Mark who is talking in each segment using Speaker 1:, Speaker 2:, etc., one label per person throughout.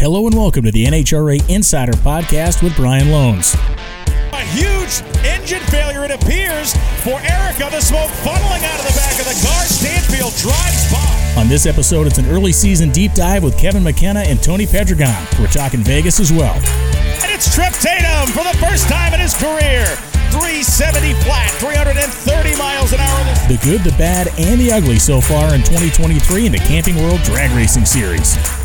Speaker 1: Hello and welcome to the NHRA Insider Podcast with Brian Lohnes.
Speaker 2: A huge engine failure, it appears, for Erica. The smoke funneling out of the back of the car. Stanfield drives by.
Speaker 1: On this episode, it's an early season deep dive with Kevin McKenna and Tony Pedregon. We're talking Vegas as well.
Speaker 2: And it's Tripp Tatum for the first time in his career. 370 flat, 330 miles an hour.
Speaker 1: The good, the bad, and the ugly so far in 2023 in the Camping World Drag Racing Series.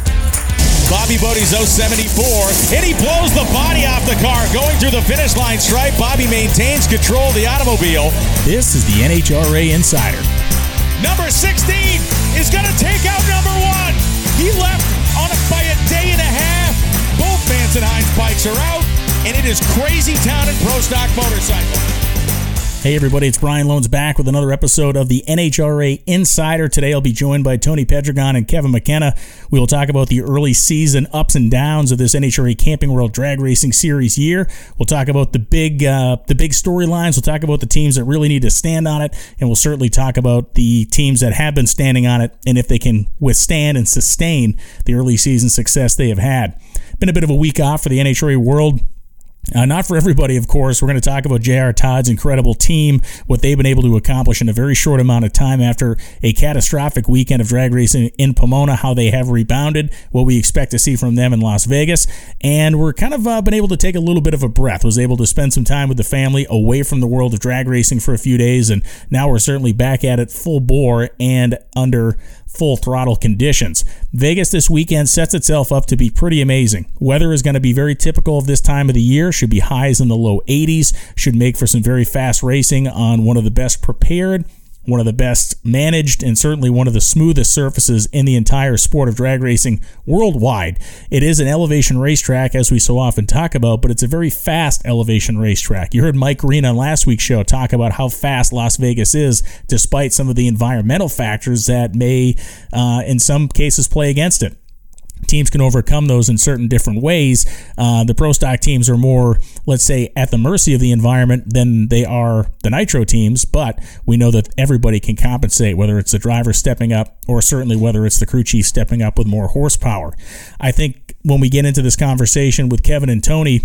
Speaker 2: Bobby Bode's 074, and he blows the body off the car going through the finish line stripe. Bobby maintains control of the automobile.
Speaker 1: This is the NHRA Insider.
Speaker 2: Number 16 is going to take out number one. He left on a, by a day and a half. Both and Hines bikes are out, and it is crazy town in Pro Stock Motorcycle.
Speaker 1: Hey, everybody, it's Brian Lohnes back with another episode of the NHRA Insider. Today, I'll be joined by Tony Pedregon and Kevin McKenna. We will talk about the early season ups and downs of this NHRA Camping World Drag Racing Series year. We'll talk about the big, uh, the big storylines. We'll talk about the teams that really need to stand on it, and we'll certainly talk about the teams that have been standing on it and if they can withstand and sustain the early season success they have had. Been a bit of a week off for the NHRA world. Uh, not for everybody, of course. We're going to talk about J.R. Todd's incredible team, what they've been able to accomplish in a very short amount of time after a catastrophic weekend of drag racing in Pomona, how they have rebounded, what we expect to see from them in Las Vegas. And we're kind of uh, been able to take a little bit of a breath, was able to spend some time with the family away from the world of drag racing for a few days. And now we're certainly back at it full bore and under full throttle conditions. Vegas this weekend sets itself up to be pretty amazing. Weather is going to be very typical of this time of the year, should be highs in the low 80s, should make for some very fast racing on one of the best prepared one of the best managed and certainly one of the smoothest surfaces in the entire sport of drag racing worldwide. It is an elevation racetrack, as we so often talk about, but it's a very fast elevation racetrack. You heard Mike Green on last week's show talk about how fast Las Vegas is, despite some of the environmental factors that may, uh, in some cases, play against it teams can overcome those in certain different ways. Uh, the pro stock teams are more, let's say, at the mercy of the environment than they are the nitro teams, but we know that everybody can compensate, whether it's the driver stepping up or certainly whether it's the crew chief stepping up with more horsepower. I think when we get into this conversation with Kevin and Tony,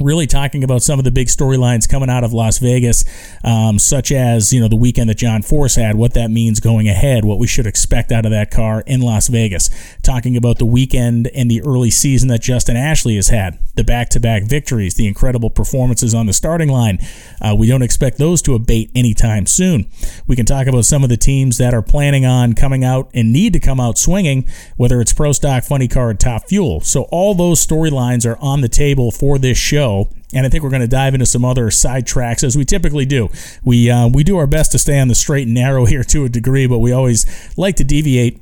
Speaker 1: really talking about some of the big storylines coming out of Las Vegas, um, such as you know the weekend that John Force had, what that means going ahead, what we should expect out of that car in Las Vegas. Talking about the weekend and the early season that Justin Ashley has had, the back-to-back victories, the incredible performances on the starting line. Uh, we don't expect those to abate anytime soon. We can talk about some of the teams that are planning on coming out and need to come out swinging, whether it's Pro Stock, Funny Car, Top Fuel. So all those storylines are on the table for this show show. And I think we're going to dive into some other side tracks as we typically do. We uh, we do our best to stay on the straight and narrow here to a degree, but we always like to deviate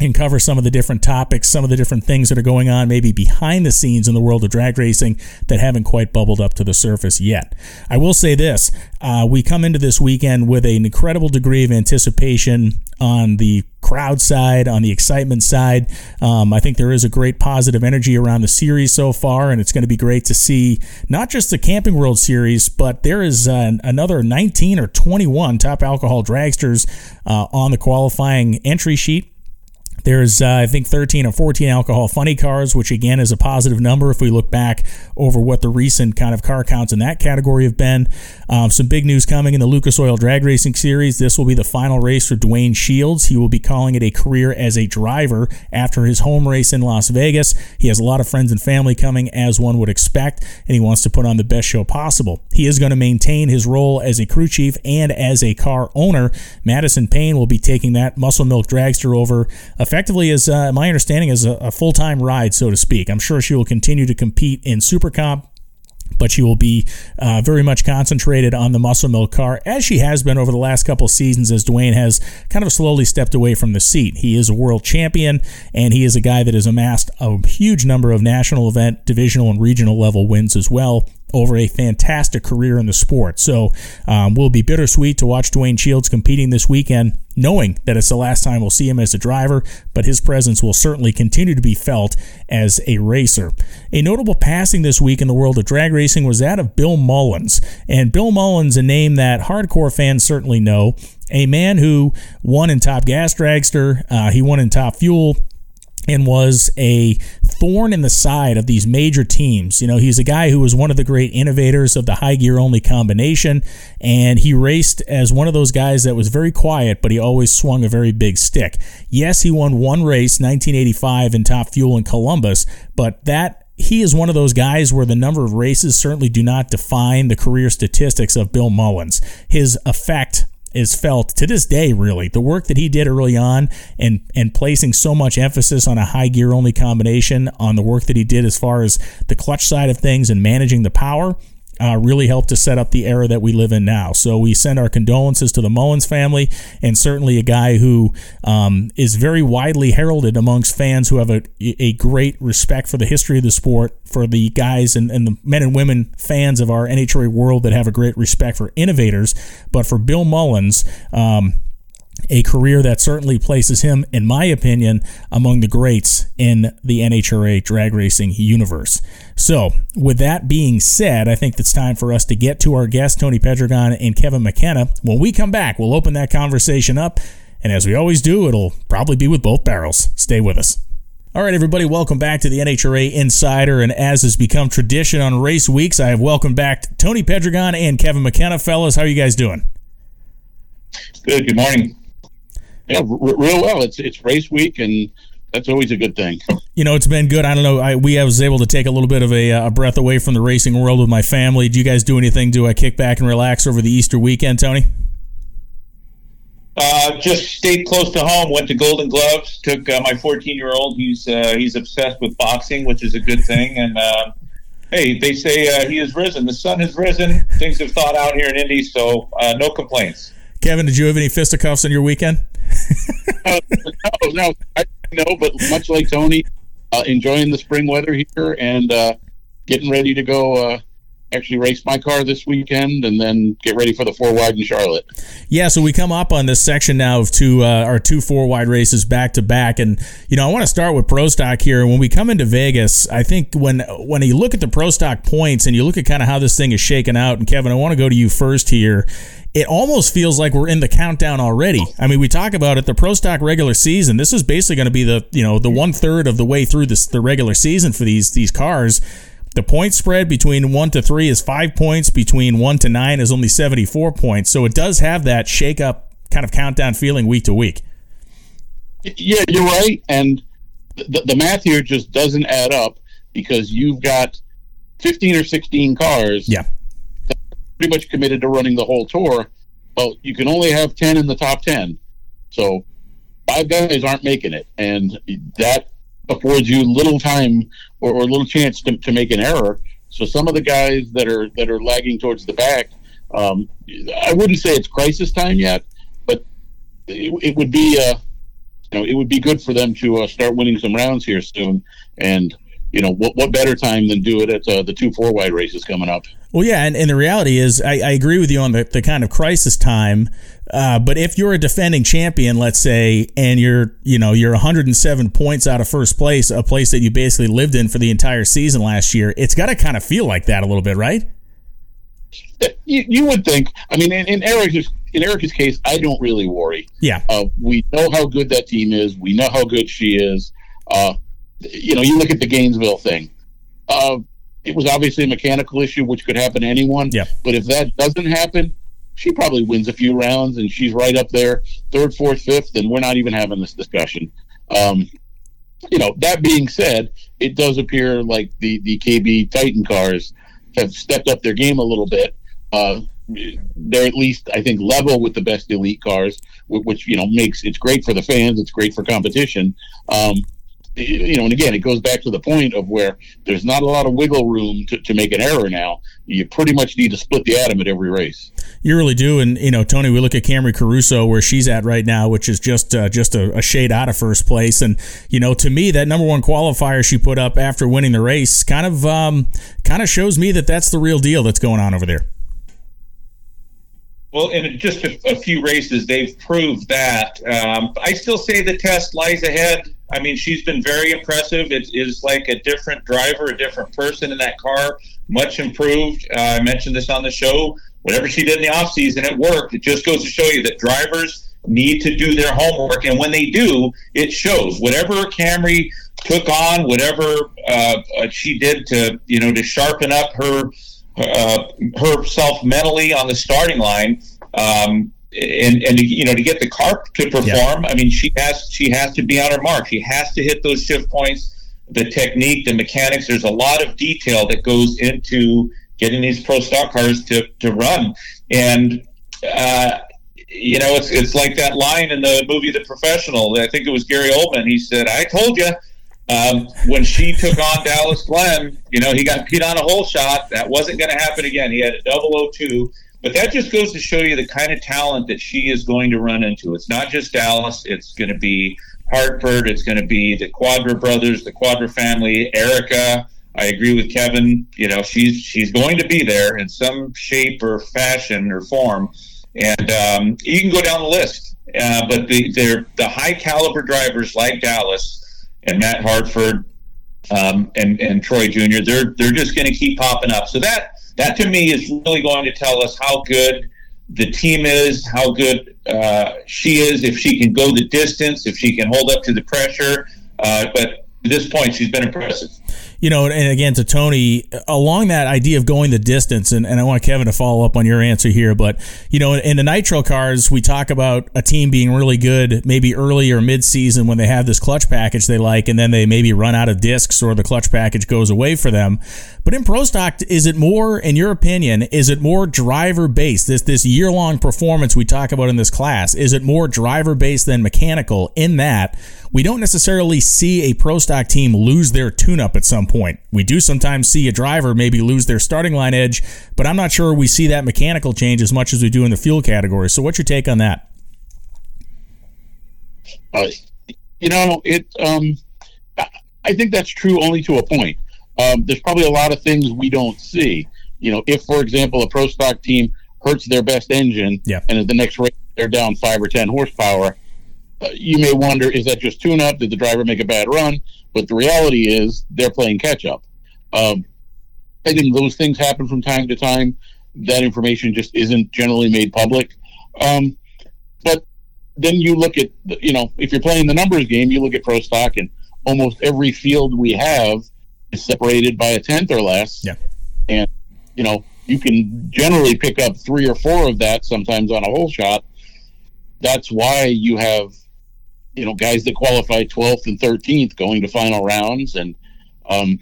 Speaker 1: and cover some of the different topics, some of the different things that are going on maybe behind the scenes in the world of drag racing that haven't quite bubbled up to the surface yet. I will say this uh, we come into this weekend with an incredible degree of anticipation on the crowd side, on the excitement side. Um, I think there is a great positive energy around the series so far, and it's going to be great to see not just the Camping World Series, but there is another 19 or 21 top alcohol dragsters uh, on the qualifying entry sheet. There's, uh, I think, 13 or 14 alcohol funny cars, which again is a positive number if we look back over what the recent kind of car counts in that category have been. Um, some big news coming in the Lucas Oil Drag Racing Series. This will be the final race for Duane Shields. He will be calling it a career as a driver after his home race in Las Vegas. He has a lot of friends and family coming, as one would expect, and he wants to put on the best show possible. He is going to maintain his role as a crew chief and as a car owner. Madison Payne will be taking that Muscle Milk Dragster over effectively as uh, my understanding is a, a full-time ride, so to speak. I'm sure she will continue to compete in Super Comp but she will be uh, very much concentrated on the muscle milk car as she has been over the last couple seasons as Duane has kind of slowly stepped away from the seat. He is a world champion and he is a guy that has amassed a huge number of national event, divisional, and regional level wins as well over a fantastic career in the sport. So um, will be bittersweet to watch Duane Shields competing this weekend, knowing that it's the last time we'll see him as a driver, but his presence will certainly continue to be felt as a racer. A notable passing this week in the world of drag racing was that of Bill Mullins. And Bill Mullins, a name that hardcore fans certainly know, a man who won in Top Gas Dragster, uh, he won in Top Fuel, and was a thorn in the side of these major teams. You know, he's a guy who was one of the great innovators of the high gear only combination, and he raced as one of those guys that was very quiet, but he always swung a very big stick. Yes, he won one race, 1985 in Top Fuel in Columbus, but that he is one of those guys where the number of races certainly do not define the career statistics of Bill Mullins. His effect is felt to this day, really. The work that he did early on and, and placing so much emphasis on a high gear only combination, on the work that he did as far as the clutch side of things and managing the power, uh, really helped to set up the era that we live in now. So we send our condolences to the Mullins family, and certainly a guy who um, is very widely heralded amongst fans who have a, a great respect for the history of the sport, for the guys and, and the men and women fans of our NHRA world that have a great respect for innovators. But for Bill Mullins, um, a career that certainly places him, in my opinion, among the greats in the NHRA drag racing universe. So, with that being said, I think it's time for us to get to our guests, Tony Pedregon and Kevin McKenna. When we come back, we'll open that conversation up. And as we always do, it'll probably be with both barrels. Stay with us. All right, everybody, welcome back to the NHRA Insider. And as has become tradition on race weeks, I have welcomed back Tony Pedregon and Kevin McKenna. Fellas, how are you guys doing?
Speaker 3: Good. Good morning. Yeah, r- real well. It's it's race week, and that's always a good thing.
Speaker 1: You know, it's been good. I don't know. I, we I was able to take a little bit of a, a, breath away from the racing world with my family. Do you guys do anything to uh, kick back and relax over the Easter weekend, Tony?
Speaker 3: Uh, just stayed close to home. Went to Golden Gloves. Took uh, my 14 year old. He's uh, he's obsessed with boxing, which is a good thing. And uh, hey, they say uh, he has risen. The sun has risen. Things have thawed out here in Indy, so uh, no complaints.
Speaker 1: Kevin, did you have any fisticuffs on your weekend?
Speaker 3: Uh, no, no, I know, but much like Tony, uh, enjoying the spring weather here and uh, getting ready to go. Actually, race my car this weekend and then get ready for the four wide in Charlotte.
Speaker 1: Yeah, so we come up on this section now of two uh, our two four wide races back to back, and you know I want to start with Pro Stock here. When we come into Vegas, I think when when you look at the Pro Stock points and you look at kind of how this thing is shaken out, and Kevin, I want to go to you first here it almost feels like we're in the countdown already. I mean, we talk about it, the pro stock regular season. This is basically going to be the you know the one third of the way through this the regular season for these these cars. The point spread between one to three is five points. Between one to nine is only seventy four points. So it does have that shake up kind of countdown feeling week to week.
Speaker 3: Yeah, you're right, and the, the math here just doesn't add up because you've got fifteen or sixteen cars.
Speaker 1: Yeah
Speaker 3: pretty much committed to running the whole tour. Well, you can only have 10 in the top 10. So five guys aren't making it. And that affords you little time or, or little chance to, to make an error. So some of the guys that are that are lagging towards the back, um, I wouldn't say it's crisis time yet, but it, it would be uh, you know it would be good for them to uh, start winning some rounds here soon. And you know what what better time than do it at uh, the two four wide races coming up.
Speaker 1: Well, yeah, and, and the reality is, I, I agree with you on the, the kind of crisis time. Uh, but if you're a defending champion, let's say, and you're you know you're 107 points out of first place, a place that you basically lived in for the entire season last year, it's got to kind of feel like that a little bit, right?
Speaker 3: You, you would think. I mean, in, in Eric's in Erica's case, I don't really worry.
Speaker 1: Yeah,
Speaker 3: uh, we know how good that team is. We know how good she is. Uh, you know, you look at the Gainesville thing. Uh, it was obviously a mechanical issue, which could happen to anyone.
Speaker 1: Yeah.
Speaker 3: But if that doesn't happen, she probably wins a few rounds and she's right up there, third, fourth, fifth, and we're not even having this discussion. Um, you know, that being said, it does appear like the, the KB Titan cars have stepped up their game a little bit. Uh, they're at least, I think, level with the best elite cars, which, you know, makes it's great for the fans. It's great for competition. Um, you know, and again, it goes back to the point of where there's not a lot of wiggle room to, to make an error now. You pretty much need to split the atom at every race.
Speaker 1: You really do, and you know, Tony, we look at Camrie Caruso where she's at right now, which is just uh, just a, a, shade out of first place, and you know, to me, that number one qualifier she put up after winning the race kind of um, kind of shows me that that's the real deal that's going on over there.
Speaker 4: Well, in just a, a few races, they've proved that. Um, I still say the test lies ahead. I mean, she's been very impressive. It is like a different driver, a different person in that car, much improved. Uh, I mentioned this on the show. Whatever she did in the offseason, it worked. It just goes to show you that drivers
Speaker 5: need to do their homework, and when they do, it shows. Whatever Camrie took on, whatever uh, uh she did to you know to sharpen up her uh, herself mentally on the starting line. Um, and and you know to get the car to perform, yeah. I mean she has she has to be on her mark. She has to hit those shift points, the technique, the mechanics. There's a lot of detail that goes into getting these pro stock cars to to run, and uh, you know it's it's like that line in the movie The Professional. I think it was Gary Oldman. He said, "I told you." Um, when she took on Dallas Glenn, you know, he got beat on a hole shot. That wasn't going to happen again. He had a double 02 but that just goes to show you the kind of talent that she is going to run into. It's not just Dallas, it's going to be Hartford, it's going to be the Cuadra brothers, the Cuadra family, Erica. I agree with Kevin. You know, she's she's going to be there in some shape or fashion or form, and um, you can go down the list. Uh, but the the high caliber drivers like Dallas and Matt Hartford um, and and Troy Jr. They're they're just going to keep popping up. So that that to me is really going to tell us how good the team is, how good uh, she is, if she can go the distance, if she can hold up to the pressure. Uh, but at this point, she's been impressive
Speaker 1: you know, and again to Tony, along that idea of going the distance, and, and I want Kevin to follow up on your answer here, but you know, in the nitro cars, we talk about a team being really good maybe early or mid season when they have this clutch package they like, and then they maybe run out of discs or the clutch package goes away for them. But in pro stock, is it more, in your opinion, is it more driver based? This this year long performance we talk about in this class, is it more driver based than mechanical? In that we don't necessarily see a pro stock team lose their tune up at some point. We do sometimes see a driver maybe lose their starting line edge, but I'm not sure we see that mechanical change as much as we do in the fuel category. So, what's your take on that?
Speaker 3: Uh, you know, it. Um, I think that's true only to a point. Um, there's probably a lot of things we don't see. You know, if, for example, a pro stock team hurts their best engine,
Speaker 1: yeah.
Speaker 3: and at the next race they're down five or ten horsepower, uh, you may wonder is that just tune up? Did the driver make a bad run? But the reality is they're playing catch up. Um, I think those things happen from time to time. That information just isn't generally made public. Um, but then you look at, you know, if you're playing the numbers game, you look at pro stock, and almost every field we have is separated by a tenth or less.
Speaker 1: Yeah.
Speaker 3: And, you know, you can generally pick up three or four of that sometimes on a hole shot. That's why you have you know guys that qualify 12th and 13th going to final rounds and um,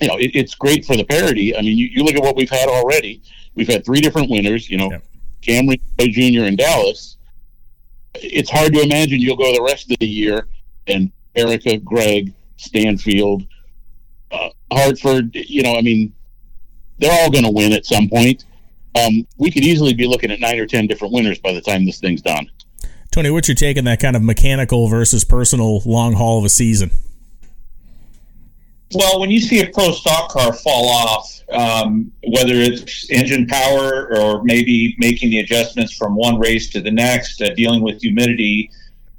Speaker 3: you know it, it's great for the parity i mean you, you, look at what we've had already we've had three different winners you know yeah. Camrie Jr. and Dallas it's hard to imagine you'll go the rest of the year and Erica Greg Stanfield uh, Hartford you know I mean they're all going to win at some point um, we could easily be looking at nine or ten different winners by the time this thing's done
Speaker 1: Tony, what's your take on that kind of mechanical versus personal long haul of a season?
Speaker 5: Well, when you see a pro stock car fall off, um, whether it's engine power or maybe making the adjustments from one race to the next, uh, dealing with humidity,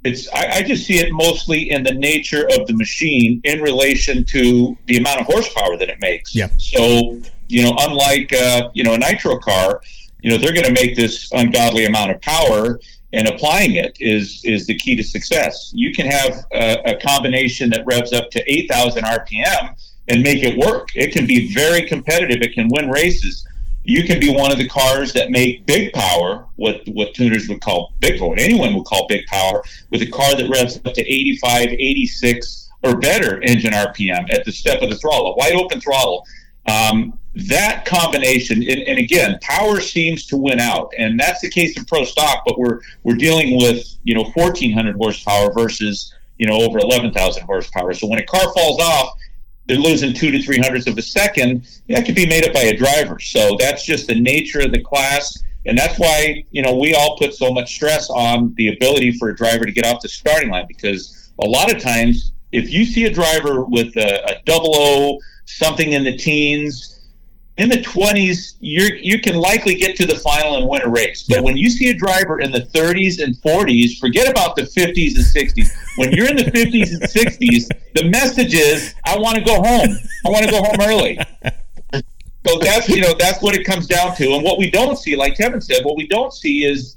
Speaker 5: it's I, I, just see it mostly in the nature of the machine in relation to the amount of horsepower that it makes.
Speaker 1: Yeah.
Speaker 5: So you know, unlike uh, you know a nitro car, you know they're going to make this ungodly amount of power, and applying it is is the key to success. You can have a, a combination that revs up to 8,000 RPM and make it work. It can be very competitive. It can win races. You can be one of the cars that make big power, what what tuners would call big power, anyone would call big power, with a car that revs up to 85, 86 or better engine RPM at the step of the throttle, a wide open throttle. Um, that combination, and, and, again, power seems to win out, and that's the case in pro stock. But we're we're dealing with you know 1,400 horsepower versus you know over 11,000 horsepower. So when a car falls off, they're losing two to three hundredths of a second. That could be made up by a driver. So that's just the nature of the class, and that's why you know we all put so much stress on the ability for a driver to get off the starting line because a lot of times if you see a driver with a, a double O something in the teens in the 20s, you you can likely get to the final and win a race. But when you see a driver in the 30s and 40s, forget about the 50s and 60s. When you're in the 50s and 60s, the message is, I want to go home. I want to go home early. So that's you know that's what it comes down to. And what we don't see, like Kevin said, what we don't see is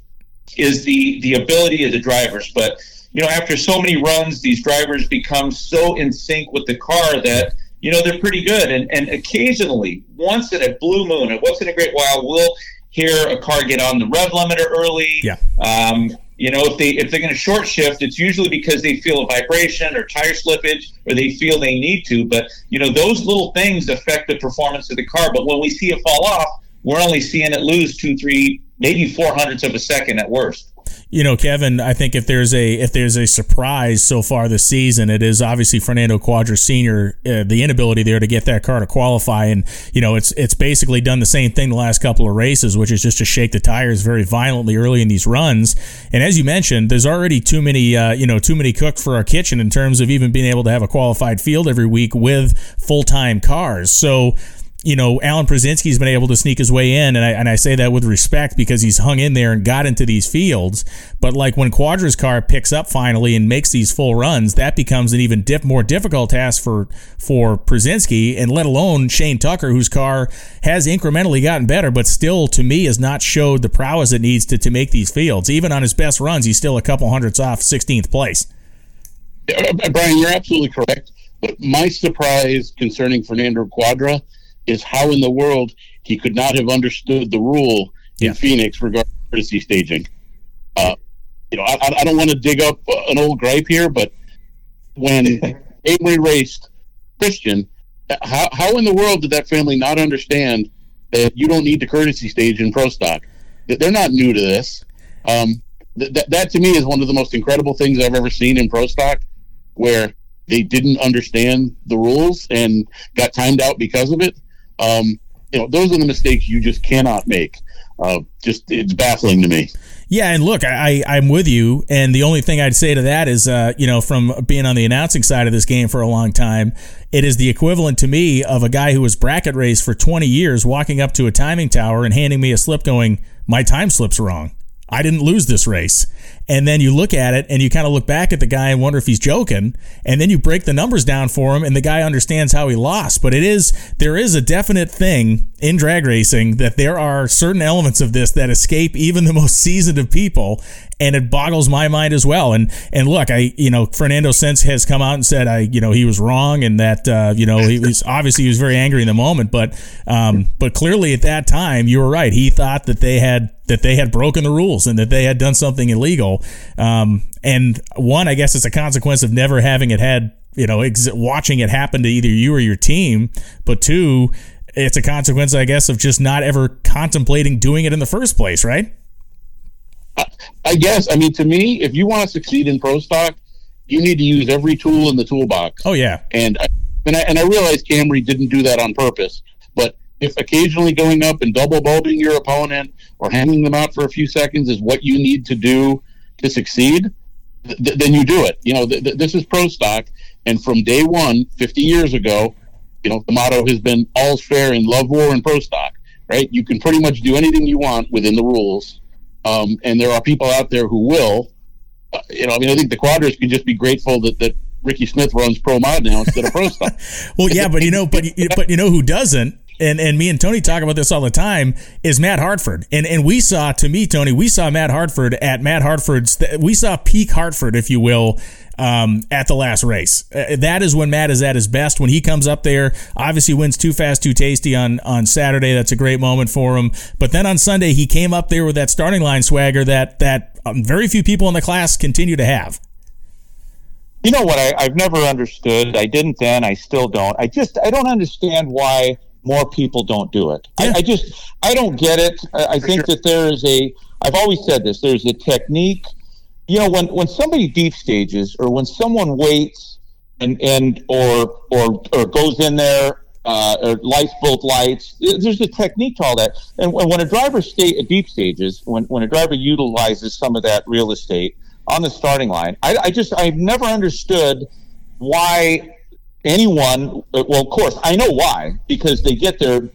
Speaker 4: is the the ability of the drivers. But you know, after so many runs, these drivers become so in sync with the car that you know they're pretty good. And and occasionally, once in a blue moon, and once in a great while, we'll hear a car get on the rev limiter early.
Speaker 1: Yeah.
Speaker 4: Um, you know, if they if they're going to short shift, it's usually because they feel a vibration or tire slippage, or they feel they need to. But you know, those little things affect the performance of the car. But when we see it fall off, we're only seeing it lose two, three, maybe four hundredths of a second at worst
Speaker 1: you know, Kevin, I think if there's a if there's a surprise so far this season, it is obviously Fernando Cuadra Senior, uh, the inability there to get that car to qualify, and you know, it's it's basically done the same thing the last couple of races, which is just to shake the tires very violently early in these runs. And as you mentioned, there's already too many, uh, you know, too many cooked for our kitchen in terms of even being able to have a qualified field every week with full time cars. So you know, Alan Prusiensky's been able to sneak his way in, and I, and I say that with respect because he's hung in there and got into these fields. But like when Cuadra's car picks up finally and makes these full runs, that becomes an even more difficult task for for Prusiensky, and let alone Shane Tucker, whose car has incrementally gotten better, but still to me has not showed the prowess it needs to to make these fields. Even on his best runs, he's still a couple hundredths off 16th place.
Speaker 3: Brian, you're absolutely correct. But my surprise concerning Fernando Cuadra is how in the world he could not have understood the rule in Phoenix regarding courtesy staging. Uh, you know, I, I don't want to dig up an old gripe here, but when Amory raced Cristian, how, how in the world did that family not understand that you don't need the courtesy stage in pro stock? They're not new to this. Um, th- that, that to me is one of the most incredible things I've ever seen in pro stock, where they didn't understand the rules and got timed out because of it. Um, you know, those are the mistakes you just cannot make. Uh, just it's baffling to me.
Speaker 1: Yeah, and look, I, I am with you, and the only thing I'd say to that is, uh, you know, from being on the announcing side of this game for a long time, it is the equivalent to me of a guy who was bracket raced for 20 years, walking up to a timing tower and handing me a slip, going, "My time slip's wrong. I didn't lose this race." And then you look at it and you kind of look back at the guy and wonder if he's joking. And then you break the numbers down for him and the guy understands how he lost. But it is, there is a definite thing in drag racing that there are certain elements of this that escape even the most seasoned of people. And it boggles my mind as well. And, and look, I, you know, Fernando Sense has come out and said, I, you know, he was wrong and that, uh, you know, he was obviously he was very angry in the moment, but, um, but clearly at that time, you were right. He thought that they had, that they had broken the rules and that they had done something illegal. Um, and one, I guess it's a consequence of never having it had, you know, ex- watching it happen to either you or your team. But two, it's a consequence, I guess, of just not ever contemplating doing it in the first place, right?
Speaker 3: I guess. I mean, to me, if you want to succeed in pro stock, you need to use every tool in the toolbox.
Speaker 1: Oh yeah,
Speaker 3: and I, and I, and I realize Camrie didn't do that on purpose, but if occasionally going up and double bulbing your opponent or hanging them out for a few seconds is what you need to do to succeed, th- then you do it. You know, th- th- this is pro stock, and from day one, 50 years ago, you know, the motto has been all's fair in love, war, and pro stock. Right? You can pretty much do anything you want within the rules, um, and there are people out there who will. Uh, you know, I mean, I think the Cuadras can just be grateful that that Ricky Smith runs pro mod now instead of pro stock.
Speaker 1: well, yeah, but you know, but but you know who doesn't? And and me and Tony talk about this all the time is Matt Hartford. And and we saw to me Tony, we saw Matt Hartford at Matt Hartford's we saw peak Hartford if you will um, at the last race. Uh, that is when Matt is at his best when he comes up there. Obviously wins too fast too tasty on on Saturday. That's a great moment for him. But then on Sunday he came up there with that starting line swagger that that um, very few people in the class continue to have.
Speaker 5: You know what? I, I've never understood. I didn't then. I still don't. I just I don't understand why more people don't do it. Yeah. I, I, just I don't get it. I, I think sure. that there is a I've always said this. There's a technique. You know, when when somebody deep stages or when someone waits and and or or or goes in there uh, or lights both lights. There's a technique to all that. And when, when a driver stay deep stages, when when a driver utilizes some of that real estate on the starting line, I, I just I've never understood why anyone, well, of course, I know why, because they get their,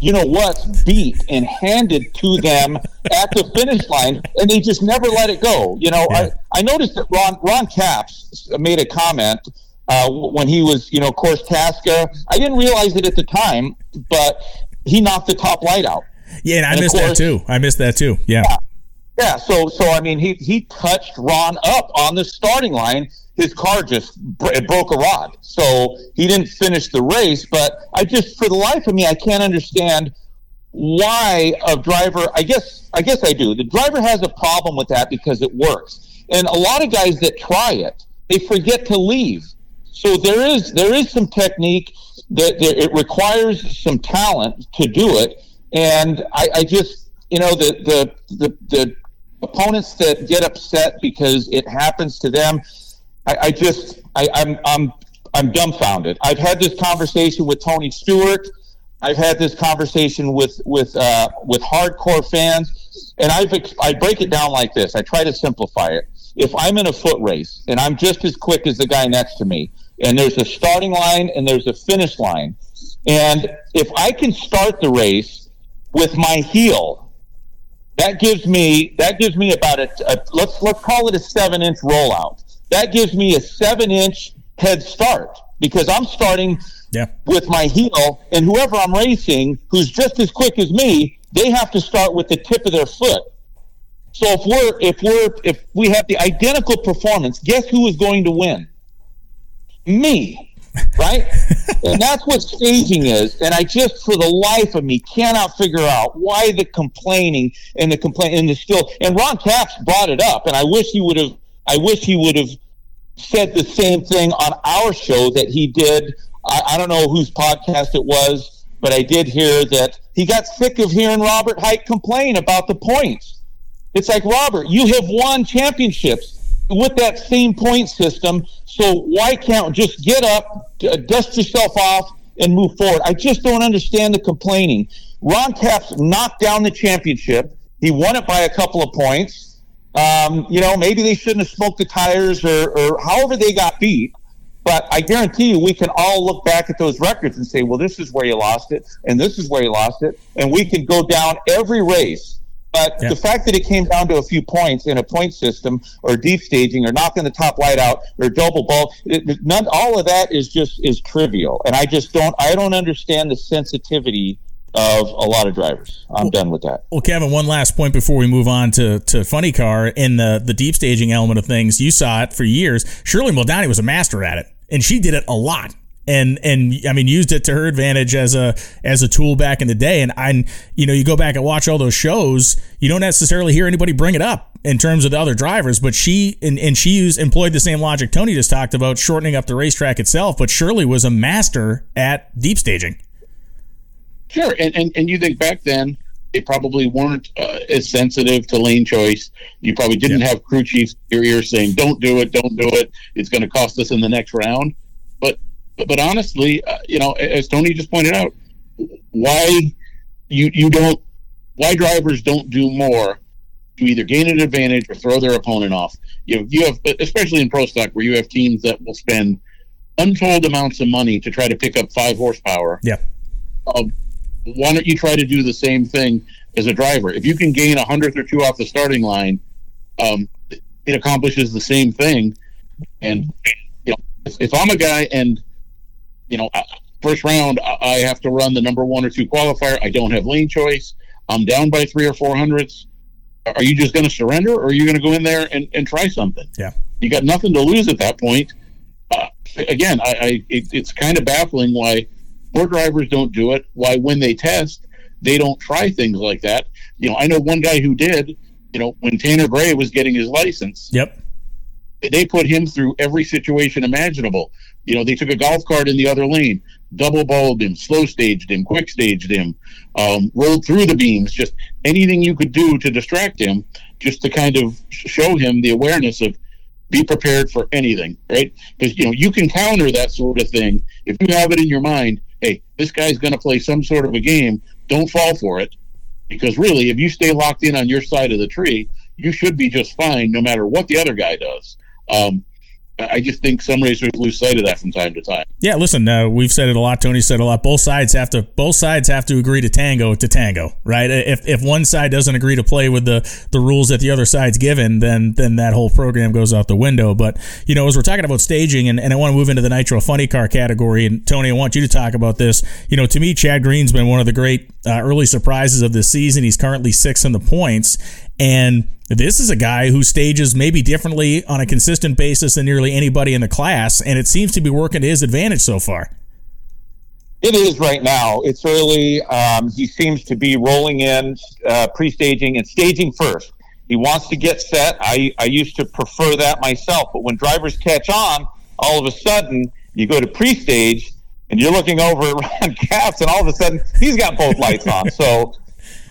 Speaker 5: you know what, beat and handed to them at the finish line, and they just never let it go. You know, yeah. I, I noticed that Ron, Ron Capps made a comment uh, when he was, you know, of course, Tasca. I didn't realize it at the time, but he knocked the top light out.
Speaker 1: Yeah, and I and missed course, that too. I missed that too. Yeah. yeah.
Speaker 5: Yeah, so so I mean, he he touched Ron up on the starting line. His car just it broke a rod, so he didn't finish the race. But I just, for the life of me, I can't understand why a driver. I guess I guess I do. The driver has a problem with that because it works, and a lot of guys that try it, they forget to leave. So there is there is some technique that, that it requires some talent to do it, and I, I just you know the the the, the opponents that get upset because it happens to them, I, I just I, I'm I'm I'm dumbfounded. I've had this conversation with Tony Stewart. I've had this conversation with with uh, with hardcore fans, and I've I break it down like this. I try to simplify it. If I'm in a foot race and I'm just as quick as the guy next to me, and there's a starting line and there's a finish line, and if I can start the race with my heel that gives me that gives me about a, a let's let's call it a seven inch rollout. That gives me a seven inch head start because I'm starting
Speaker 1: yeah.
Speaker 5: with my heel, and whoever I'm racing, who's just as quick as me, they have to start with the tip of their foot. So if we're if we're if we have the identical performance, guess who is going to win? Me right? and that's what staging is. And I just, for the life of me, cannot figure out why the complaining and the complaint and the still. And Ron Capps brought it up, and I wish he would have. I wish he would have said the same thing on our show that he did. I, I don't know whose podcast it was, but I did hear that he got sick of hearing Robert Hight complain about the points. It's like Robert, you have won championships with that same point system. So why can't just get up, dust yourself off, and move forward? I just don't understand the complaining. Ron Capps knocked down the championship. He won it by a couple of points. Um, you know, maybe they shouldn't have smoked the tires or, or however they got beat. But I guarantee you, we can all look back at those records and say, well, this is where you lost it, and this is where you lost it. And we can go down every race but yeah. the fact that it came down to a few points in a point system or deep staging or knocking the top light out or double ball, it, none, all of that is just is trivial. And I just don't, I don't understand the sensitivity of a lot of drivers. I'm well, done with that.
Speaker 1: Well, Kevin, one last point before we move on to, to funny car in the, the deep staging element of things. You saw it for years. Shirley Muldowney was a master at it and she did it a lot and and I mean used it to her advantage as a as a tool back in the day. And I, you know, you go back and watch all those shows, you don't necessarily hear anybody bring it up in terms of the other drivers, but she and, and she used employed the same logic Tony just talked about, shortening up the racetrack itself. But Shirley was a master at deep staging.
Speaker 3: Sure, and and, and you think back then. They probably weren't uh, as sensitive to lane choice. You probably didn't yeah. have crew chiefs in your ear saying, "Don't do it, don't do it. It's going to cost us in the next round." But but, but honestly, uh, you know, as Tony just pointed out, why you you don't why drivers don't do more to either gain an advantage or throw their opponent off. You have, you have especially in pro stock where you have teams that will spend untold amounts of money to try to pick up five horsepower.
Speaker 1: Yeah.
Speaker 3: Um, why don't you try to do the same thing as a driver? If you can gain a hundredth or two off the starting line, um, it accomplishes the same thing. And you know, if, if I'm a guy and you know, first round, I have to run the number one or two qualifier. I don't have lane choice. I'm down by three or four hundredths. Are you just going to surrender, or are you going to go in there and, and try something?
Speaker 1: Yeah,
Speaker 3: you got nothing to lose at that point. Uh, again, I, I it, it's kind of baffling why more drivers don't do it. Why when they test, they don't try things like that. You know, I know one guy who did. You know, when Tanner Gray was getting his license.
Speaker 1: Yep
Speaker 3: they put him through every situation imaginable. You know, they took a golf cart in the other lane, double balled him, slow staged him, quick staged him, um, rolled through the beams, just anything you could do to distract him, just to kind of show him the awareness of be prepared for anything, right? Because, you know, you can counter that sort of thing if you have it in your mind, hey, this guy's going to play some sort of a game, don't fall for it. Because really, if you stay locked in on your side of the tree, you should be just fine no matter what the other guy does. Um, I just think some racers lose sight of that from time to time.
Speaker 1: Yeah, listen, uh, we've said it a lot. Tony said a lot. Both sides have to both sides have to agree to tango to tango, right? If if one side doesn't agree to play with the the rules that the other side's given, then then that whole program goes out the window. But you know, as we're talking about staging, and, and I want to move into the nitro funny car category, and Tony, I want you to talk about this. You know, to me, Chad Green's been one of the great uh, early surprises of this season. He's currently sixth in the points, And this is a guy who stages maybe differently on a consistent basis than nearly anybody in the class, and it seems to be working to his advantage so far.
Speaker 5: It is right now. It's early. Um, he seems to be rolling in, uh, pre-staging and staging first. He wants to get set. I, I used to prefer that myself, but when drivers catch on, all of a sudden you go to pre-stage and you're looking over around Capps, and all of a sudden he's got both lights on. So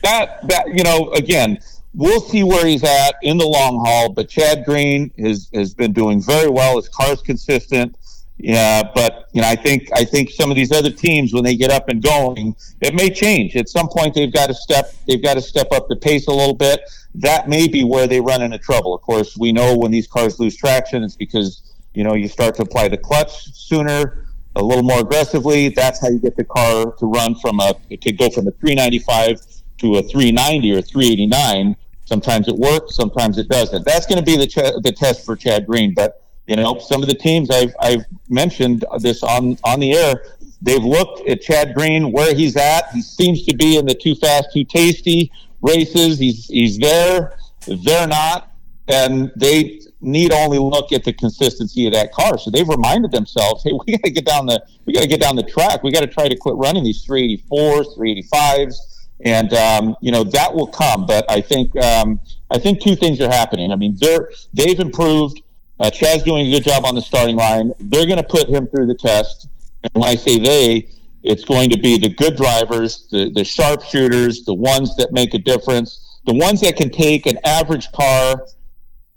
Speaker 5: that that you know again, we'll see where he's at in the long haul. But Chad Green has has been doing very well. His car's consistent. Yeah, but you know, I think I think some of these other teams, when they get up and going, it may change. At some point, they've got to step they've got to step up the pace a little bit. That may be where they run into trouble. Of course, we know when these cars lose traction, it's because you know you start to apply the clutch sooner, a little more aggressively. That's how you get the car to run from a to go from a 395 to a 390 or 389. Sometimes it works, sometimes it doesn't. That's going to be the ch- the test for Chad Green, but you know, some of the teams I've I've mentioned this on on the air. They've looked at Chad Green where he's at. He seems to be in the too fast, too tasty races. He's he's there. They're not, and they need only look at the consistency of that car. So they've reminded themselves, hey, we got to get down the we got to get down the track. We got to try to quit running these 384s, 385s, and um, you know that will come. But I think um, I think two things are happening. I mean, they're they've improved uh, Chad's doing a good job on the starting line. They're going to put him through the test. And when I say they, it's going to be the good drivers, the, the sharpshooters, the ones that make a difference, the ones that can take an average car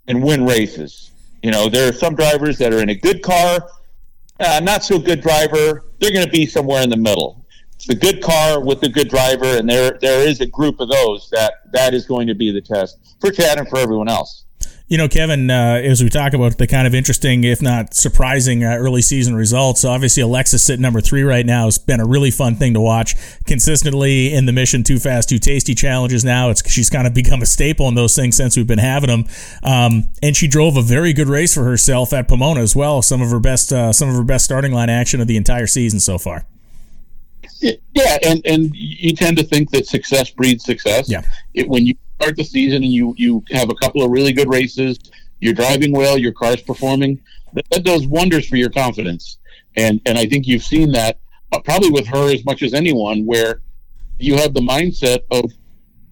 Speaker 5: and win races. You know, there are some drivers that are in a good car, uh, not so good driver. They're going to be somewhere in the middle. The good car with the good driver, and there there is a group of those that that is going to be the test for Chad and for everyone else.
Speaker 1: You know, Kevin, uh, as we talk about the kind of interesting, if not surprising, uh, early season results, obviously Alexis sitting number three right now has been a really fun thing to watch. Consistently in the Mission Too Fast, Too Tasty challenges now. It's she's kind of become a staple in those things since we've been having them. Um, and she drove a very good race for herself at Pomona as well. Some of her best, uh, some of her best starting line action of the entire season so far.
Speaker 3: Yeah, and and you tend to think that success breeds success.
Speaker 1: Yeah.
Speaker 3: It, when you start the season and you you have a couple of really good races, you're driving well, your car's performing, that, that does wonders for your confidence. And and I think you've seen that uh, probably with her as much as anyone, where you have the mindset of,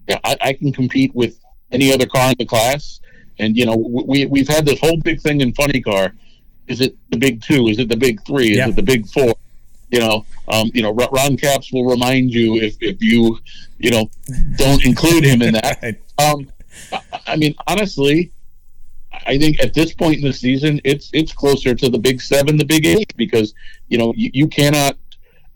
Speaker 3: yeah, I, I can compete with any other car in the class. And you know, we we've had this whole big thing in funny car. Is it the big two? Is it the big three? Is
Speaker 1: Yeah.
Speaker 3: it the big four? You know, um, you know, Ron- Capps will remind you if, if you, you know, don't include him in that. Um, I- mean, honestly, I think at this point in the season, it's it's closer to the big seven, the big eight, because you know you, you cannot,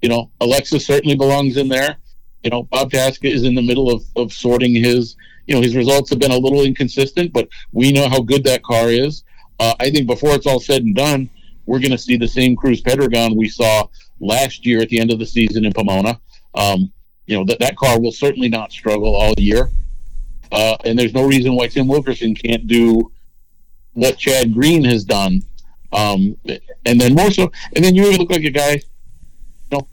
Speaker 3: you know, Alexis certainly belongs in there. You know, Bob Tasca is in the middle of, of sorting his. You know, his results have been a little inconsistent, but we know how good that car is. Uh, I think before it's all said and done, we're going to see the same Cruz Pedregon we saw last year at the end of the season in Pomona. Um, you know that that car will certainly not struggle all year, uh, and there's no reason why Tim Wilkerson can't do what Chad Green has done. Um, and then more so, and then you look like a guy. You know,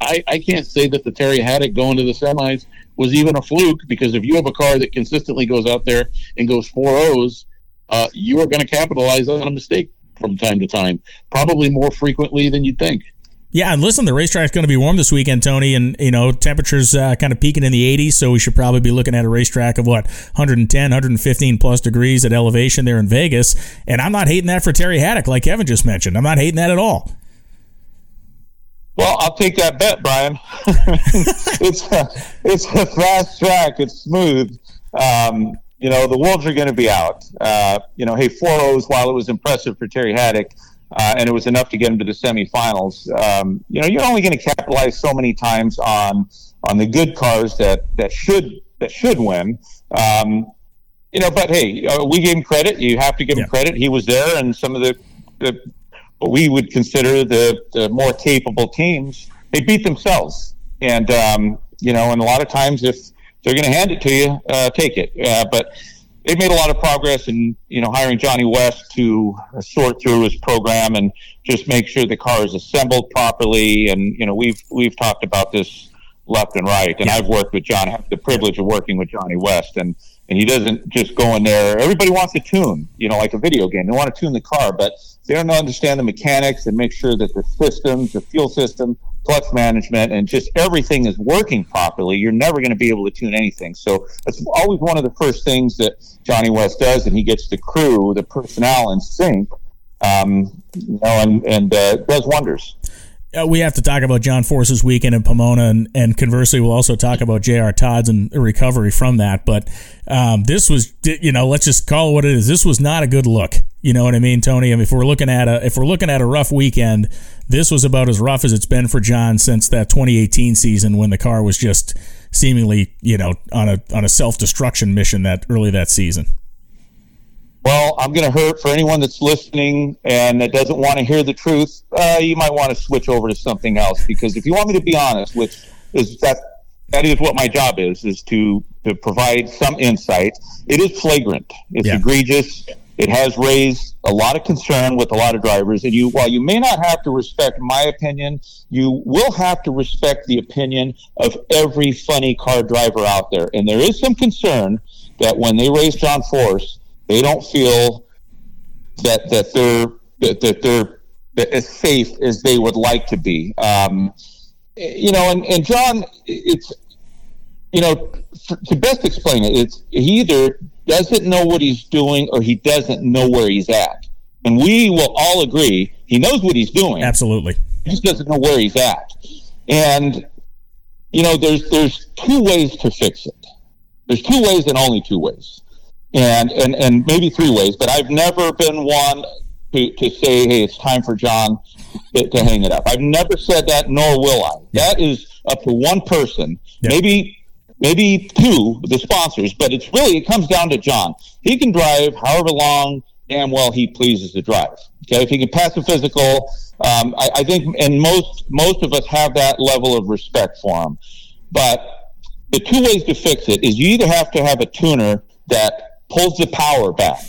Speaker 3: I I can't say that the Terry Haddock going to the semis was even a fluke because if you have a car that consistently goes out there and goes four O's, uh, you are going to capitalize on a mistake from time to time, probably more frequently than you'd think.
Speaker 1: Yeah, and listen, the racetrack's going to be warm this weekend, Tony, and you know temperatures uh, kind of peaking in the 80s, so we should probably be looking at a racetrack of what 110, 115 plus degrees at elevation there in Vegas. And I'm not hating that for Terry Haddock, like Kevin just mentioned. I'm not hating that at all.
Speaker 5: Well, I'll take that bet, Brian. it's a, it's a fast track. It's smooth. Um, you know, the Wolves are going to be out. Uh, you know, hey, four O's, while it was impressive for Terry Haddock, uh, and it was enough to get him to the semifinals. Um, you know, you're only going to capitalize so many times on on the good cars that that should that should win. Um, you know, but hey, uh, we gave him credit. You have to give him
Speaker 1: Yeah.
Speaker 5: credit. He was there, and some of the, the what we would consider the, the more capable teams, they beat themselves. And um, you know, and a lot of times, if they're going to hand it to you, uh, take it. Uh, but they've made a lot of progress in you know hiring Johnny West to sort through his program and just make sure the car is assembled properly. And you know, we've we've talked about this left and right, and I've worked with John. Have the privilege of working with Johnny West, and and he doesn't just go in there. Everybody wants to tune, you know, like a video game. They want to tune the car, but they don't understand the mechanics and make sure that the systems, the fuel system, clutch management, and just everything is working properly. You're never going to be able to tune anything. So that's always one of the first things that Johnny West does, and he gets the crew, the personnel in sync, um, you know, and and uh, does wonders.
Speaker 1: Uh, we have to talk about John Force's weekend in Pomona, and, and conversely, we'll also talk about J.R. Todd's and recovery from that. But um, this was, you know, let's just call it what it is. This was not a good look. You know what I mean, Tony? I mean, if we're looking at a if we're looking at a rough weekend, this was about as rough as it's been for John since that 2018 season when the car was just seemingly, you know, on a on a self destruction mission that early that season.
Speaker 5: Well, I'm going to hurt for anyone that's listening and that doesn't want to hear the truth. Uh, you might want to switch over to something else because if you want me to be honest, which is that that is what my job is, is to to provide some insight. It is flagrant. It's yeah. egregious. It has raised a lot of concern with a lot of drivers. And you, while you may not have to respect my opinion, you will have to respect the opinion of every funny car driver out there. And there is some concern that when they raise John Force, they don't feel that that they're that, that they're as safe as they would like to be. Um, you know, and, and John, it's you know, to best explain it, it's he either doesn't know what he's doing or he doesn't know where he's at. And we will all agree he knows what he's doing.
Speaker 1: Absolutely.
Speaker 5: He just doesn't know where he's at. And you know, there's there's two ways to fix it. There's two ways and only two ways and and and maybe three ways. But I've never been one to, to say, hey, it's time for John to, to hang it up. I've never said that, nor will I. That is up to one person, maybe maybe two, the sponsors. But it's really it comes down to John. He can drive however long damn well he pleases to drive. Okay, if he can pass a physical, um, I, I think, and most most of us have that level of respect for him. But the two ways to fix it is you either have to have a tuner that pulls the power back.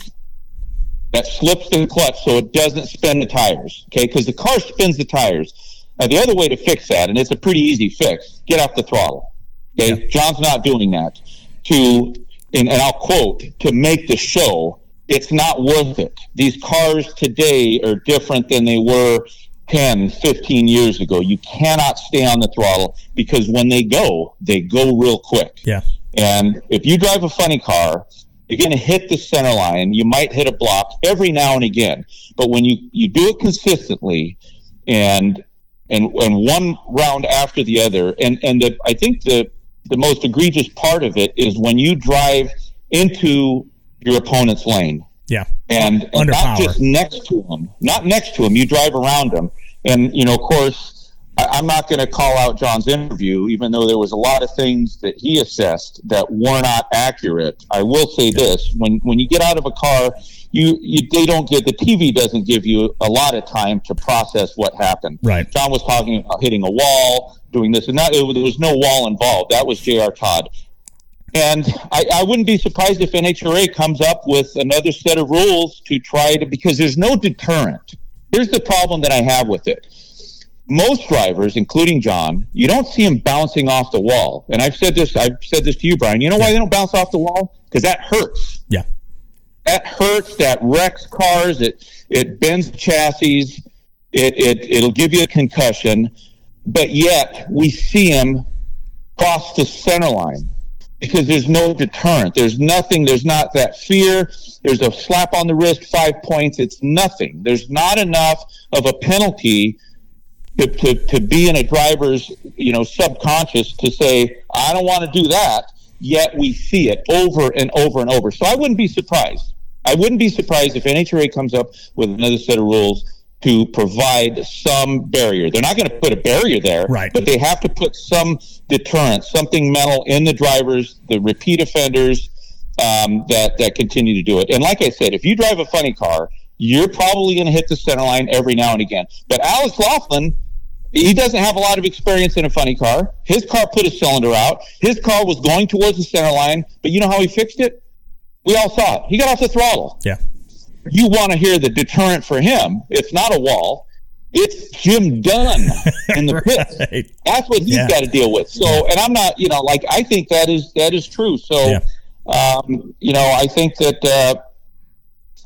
Speaker 5: That slips the clutch so it doesn't spin the tires. Okay, because the car spins the tires. Now the other way to fix that, and it's a pretty easy fix, get off the throttle. Okay, yeah. John's not doing that. To and, and I'll quote to make the show. It's not worth it. These cars today are different than they were 10, 15 years ago. You cannot stay on the throttle because when they go, they go real quick.
Speaker 1: Yeah.
Speaker 5: And if you drive a funny car, you're going to hit the center line. You might hit a block every now and again, but when you, you do it consistently and and and one round after the other, and and the, I think the the most egregious part of it is when you drive into your opponent's lane.
Speaker 1: Yeah,
Speaker 5: and, and not just next to him, not next to him. You drive around him, and you know, of course, I, am not going to call out John's interview, even though there was a lot of things that he assessed that were not accurate. I will say this: when when you get out of a car, you, you they don't get the TV doesn't give you a lot of time to process what happened.
Speaker 1: Right.
Speaker 5: John was talking about hitting a wall, doing this, and that it, there was no wall involved. That was J.R. Todd. And I, I, wouldn't be surprised if NHRA comes up with another set of rules to try to, because there's no deterrent. Here's the problem that I have with it most drivers, including John, you don't see them bouncing off the wall. And I've said this, I've said this to you, Brian. You know why they don't bounce off the wall? Because that hurts.
Speaker 1: Yeah.
Speaker 5: That hurts. That wrecks cars. It it bends chassis. It it it'll give you a concussion. But yet we see them cross the center line because there's no deterrent. There's nothing. There's not that fear. There's a slap on the wrist, five points. It's nothing. There's not enough of a penalty to, to, to be in a driver's you know subconscious to say I don't want to do that. Yet we see it over and over and over. So I wouldn't be surprised. I wouldn't be surprised if NHRA comes up with another set of rules to provide some barrier. They're not going to put a barrier there,
Speaker 1: right.
Speaker 5: but they have to put some deterrent, something mental in the drivers, the repeat offenders um, that that continue to do it. And like I said, if you drive a funny car, you're probably going to hit the center line every now and again. But Alex Laughlin, he doesn't have a lot of experience in a funny car. His car put a cylinder out. His car was going towards the center line, but you know how he fixed it? We all saw it. He got off the throttle.
Speaker 1: Yeah.
Speaker 5: You want to hear the deterrent for him? It's not a wall. It's Jim Dunn in the right. pit. That's what he's yeah. got to deal with. So, and I'm not, you know, like I think that is that is true. So, yeah. Um, you know, I think that uh,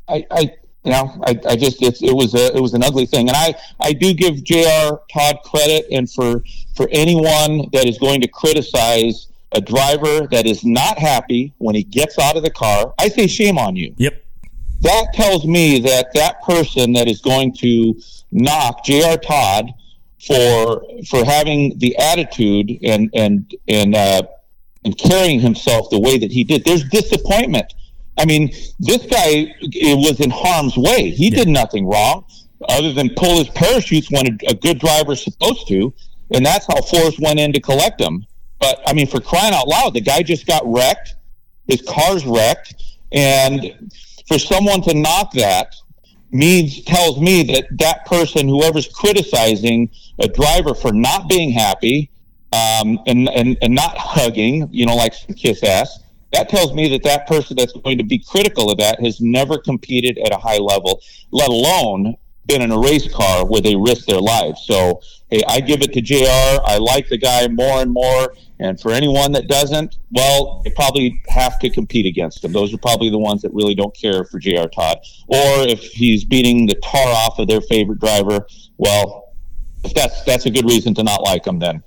Speaker 5: I, I, you know, I, I just it's, it was a it was an ugly thing, and I I do give J.R. Todd credit, and for for anyone that is going to criticize a driver that is not happy when he gets out of the car, I say shame on you.
Speaker 1: Yep.
Speaker 5: That tells me that that person that is going to knock J.R. Todd for for having the attitude and and and uh, and carrying himself the way that he did. There's disappointment. I mean, this guy was in harm's way. He yeah. did nothing wrong other than pull his parachutes when a, a good driver's supposed to, and that's how Force went in to collect him. But I mean, for crying out loud, the guy just got wrecked. His car's wrecked, and for someone to knock that means tells me that that person, whoever's criticizing a driver for not being happy um, and, and and not hugging, you know, like kiss ass, that tells me that that person that's going to be critical of that has never competed at a high level, let alone been in a race car where they risk their lives. So, hey, I give it to JR. I like the guy more and more. And for anyone that doesn't, well, they probably have to compete against him. Those are probably the ones that really don't care for JR Todd. Or if he's beating the tar off of their favorite driver, well, if that's that's a good reason to not like him, then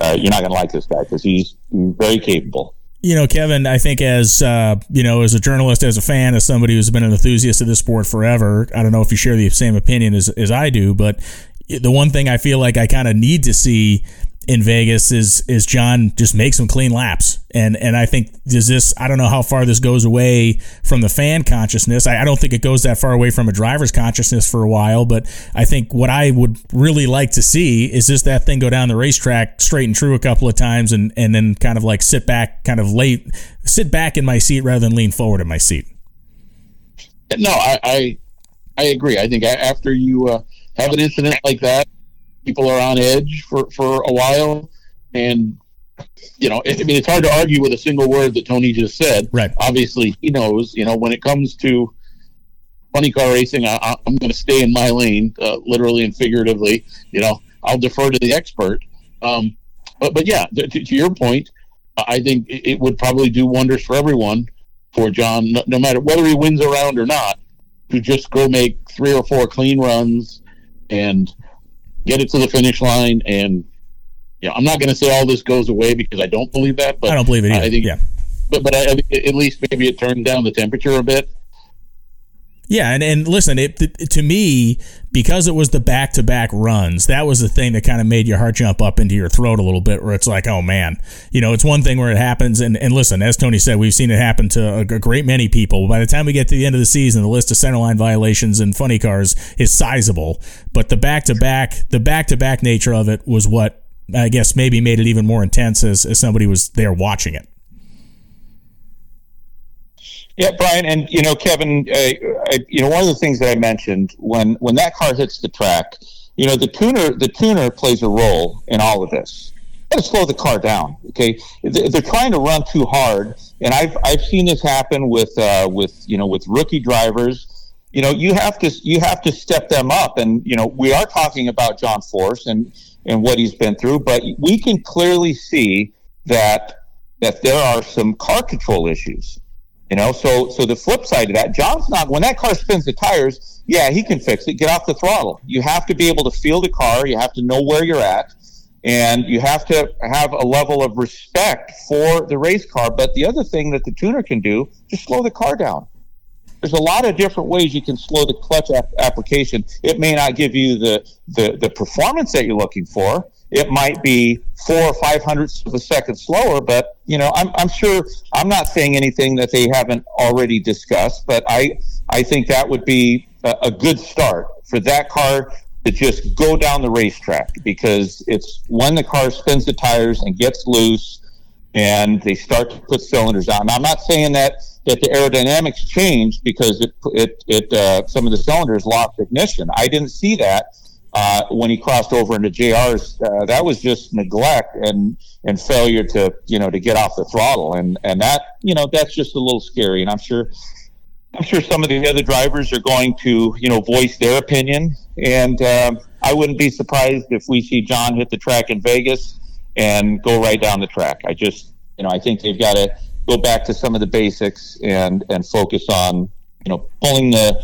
Speaker 5: uh, you're not going to like this guy because he's, he's very capable
Speaker 1: you know, Kevin, I think as uh, you know, as a journalist, as a fan, as somebody who's been an enthusiast of this sport forever, I don't know if you share the same opinion as, as I do, but the one thing I feel like I kind of need to see in Vegas is is John just make some clean laps. And and I think does this I don't know how far this goes away from the fan consciousness. I, I, don't think it goes that far away from a driver's consciousness for a while, but I think what I would really like to see is just that thing go down the racetrack straight and true a couple of times and, and then kind of like sit back kind of late sit back in my seat rather than lean forward in my seat.
Speaker 3: No, I I, I agree. I think after you uh, have an incident like that people are on edge for, for a while. And, you know, I mean, it's hard to argue with a single word that Tony just said.
Speaker 1: Right.
Speaker 3: Obviously, he knows, you know, when it comes to funny car racing, I, am going to stay in my lane, uh, literally and figuratively. You know, I'll defer to the expert. Um, but, but yeah, to, to your point, I think it would probably do wonders for everyone, for John, no, no matter whether he wins a round or not, to just go make three or four clean runs and get it to the finish line, and yeah, I'm not going to say all this goes away because I don't believe that. But
Speaker 1: I don't believe it either. I think, yeah,
Speaker 3: but but I, at least maybe it turned down the temperature a bit.
Speaker 1: Yeah, and, and listen, it, it, to me, because it was the back to back runs, that was the thing that kind of made your heart jump up into your throat a little bit, where it's like, oh man, you know, it's one thing where it happens, and, and listen, as Tony said, we've seen it happen to a, great many people. By the time we get to the end of the season, the list of centerline violations and funny cars is sizable, but the back to back, the back to back nature of it was what I guess maybe made it even more intense as, as somebody was there watching it.
Speaker 5: Yeah, Brian, and you know, Kevin, uh, I, you know, one of the things that I mentioned when when that car hits the track, you know, the tuner the tuner plays a role in all of this. got to slow the car down. Okay, they're trying to run too hard, and I've I've seen this happen with uh, with you know with rookie drivers. You know, you have to you have to step them up, and you know, we are talking about John Force and and what he's been through, but we can clearly see that that there are some car control issues you know, so so the flip side of that, John's not when that car spins the tires, yeah, he can fix it. Get off the throttle. You have to be able to feel the car, you have to know where you're at, and you have to have a level of respect for the race car. But the other thing that the tuner can do, just slow the car down. There's a lot of different ways you can slow the clutch ap- application. It may not give you the, the the performance that you're looking for, it might be four or five hundredths of a second slower. But you know, I'm, I'm sure I'm not saying anything that they haven't already discussed. But I I think that would be a, a good start for that car to just go down the racetrack because it's when the car spins the tires and gets loose and they start to put cylinders on. Now, I'm not saying that that the aerodynamics changed because it it, it uh, some of the cylinders lost ignition. I didn't see that uh, when he crossed over into JR's, uh, that was just neglect and and failure to you know to get off the throttle, and and that you know that's just a little scary. And I'm sure I'm sure some of the other drivers are going to you know voice their opinion, and um, I wouldn't be surprised if we see John hit the track in Vegas and go right down the track. I just you know I think they've got to go back to some of the basics and and focus on you know pulling the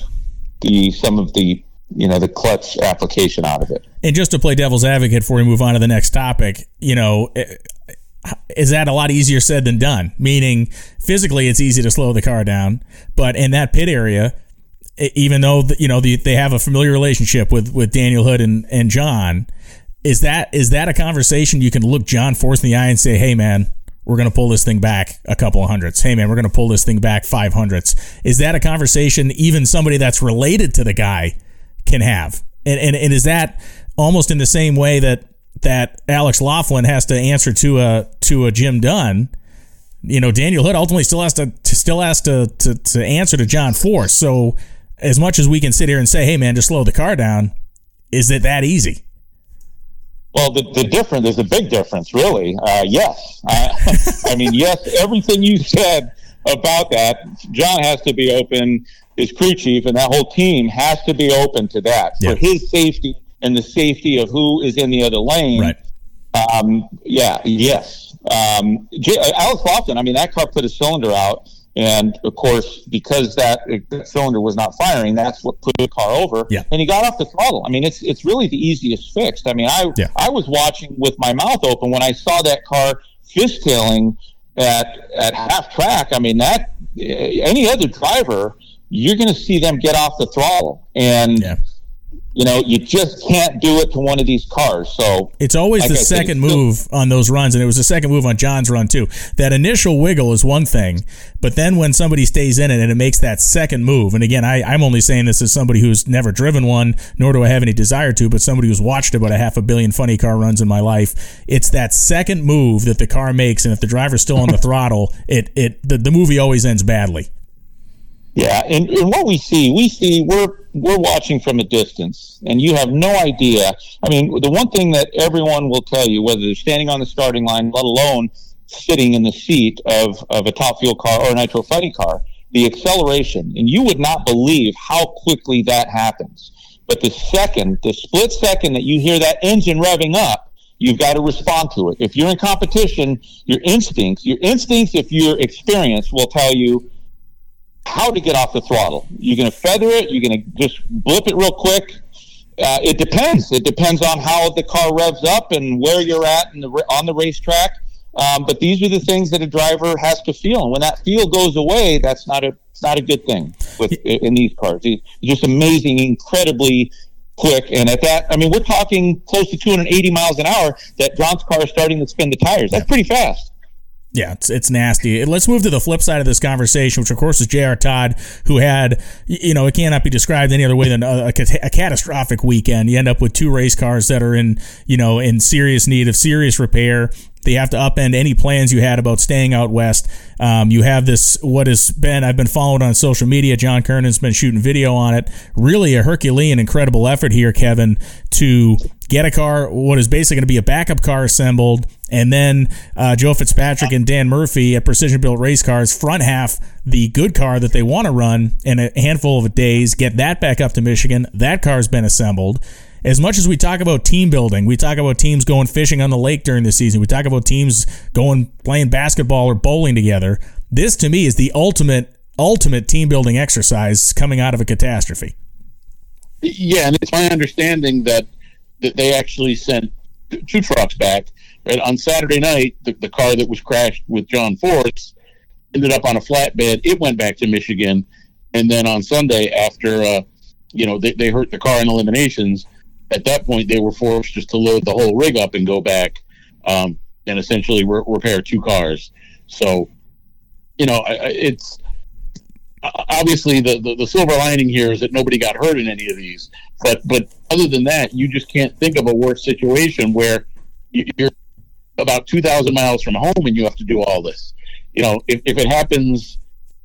Speaker 5: the some of the you know the clutch application out of it.
Speaker 1: And just to play devil's advocate before we move on to the next topic, you know, is that a lot easier said than done? Meaning, physically, it's easy to slow the car down, but in that pit area, even though you know the, they have a familiar relationship with with Daniel Hood and and John, is that is that a conversation you can look John Force in the eye and say, "Hey, man, we're going to pull this thing back a couple of hundreds. Hey, man, we're going to pull this thing back five hundreds. Is that a conversation even somebody that's related to the guy can have? And, and, and is that almost in the same way that that Alex Laughlin has to answer to a to a Jim Dunn? You know, Daniel Hood ultimately still has to, to still has to, to to answer to John Force. So as much as we can sit here and say, "Hey, man, just slow the car down," is it that easy?
Speaker 5: Well, the, the difference, there's a big difference, really. Uh, yes. Uh, I mean, yes, everything you said about that, John has to be open, his crew chief, and that whole team has to be open to that yeah. for his safety and the safety of who is in the other lane.
Speaker 1: Right.
Speaker 5: Um, yeah, yes. Um, J- Alex Laughlin, I mean, that car put a cylinder out. And of course, because that, that, cylinder was not firing, that's what put the car over.
Speaker 1: Yeah.
Speaker 5: And he got off the throttle. I mean, it's it's really the easiest fix. I mean, I yeah. I was watching with my mouth open when I saw that car fishtailing at at half track. I mean, that any other driver, you're going to see them get off the throttle. And yeah you know, you just can't do it to one of these cars. So
Speaker 1: it's always like the I second move still, on those runs, and it was the second move on John's run too. That initial wiggle is one thing, but then when somebody stays in it and it makes that second move, and again, I, I'm only saying this as somebody who's never driven one, nor do I have any desire to, but somebody who's watched about a half a billion funny car runs in my life. It's that second move that the car makes, and if the driver's still on the throttle, it it the, the movie always ends badly.
Speaker 5: Yeah, and, and what we see, we see we're we're watching from a distance, and you have no idea. I mean, the one thing that everyone will tell you, whether they're standing on the starting line, let alone sitting in the seat of, of a top fuel car or a nitro funny car, the acceleration, and you would not believe how quickly that happens. But the second, the split second that you hear that engine revving up, you've got to respond to it. If you're in competition, your instincts, your instincts, if you're experienced, will tell you how to get off the throttle. You're going to feather it. You're going to just blip it real quick. Uh, it depends. It depends on how the car revs up and where you're at the, on the racetrack. Um, but these are the things that a driver has to feel, and when that feel goes away, that's not a not a good thing with in these cars. It's just amazing, incredibly quick. And at that, I mean, we're talking close to 280 miles an hour. That John's car is starting to spin the tires. That's pretty fast.
Speaker 1: Yeah, it's it's nasty. Let's move to the flip side of this conversation, which of course is J.R. Todd, who had, you know, it cannot be described any other way than a, a, a, catastrophic weekend. You end up with two race cars that are in, you know, in serious need of serious repair. They have to upend any plans you had about staying out west. Um, you have this, what has been, I've been following on social media. John Kernan's been shooting video on it. Really a Herculean, incredible effort here, Kevin, to get a car, what is basically going to be a backup car assembled. And then uh, Joe Fitzpatrick and Dan Murphy at Precision Built Race Cars front half the good car that they want to run in a handful of days, get that back up to Michigan. That car's been assembled as much as we talk about team building, we talk about teams going fishing on the lake during the season, we talk about teams going playing basketball or bowling together. This to me is the ultimate ultimate team building exercise coming out of a catastrophe.
Speaker 3: Yeah, and it's my understanding that that they actually sent two trucks back. Right on Saturday night, the, the car that was crashed with John Force ended up on a flatbed. It went back to Michigan, and then on Sunday, after uh, you know they, they hurt the car in eliminations, at that point they were forced just to load the whole rig up and go back um, and essentially re- repair two cars. So, you know, it's obviously the, the, the silver lining here is that nobody got hurt in any of these. But but other than that, you just can't think of a worse situation where you're about two thousand miles from home and you have to do all this. You know, if, if it happens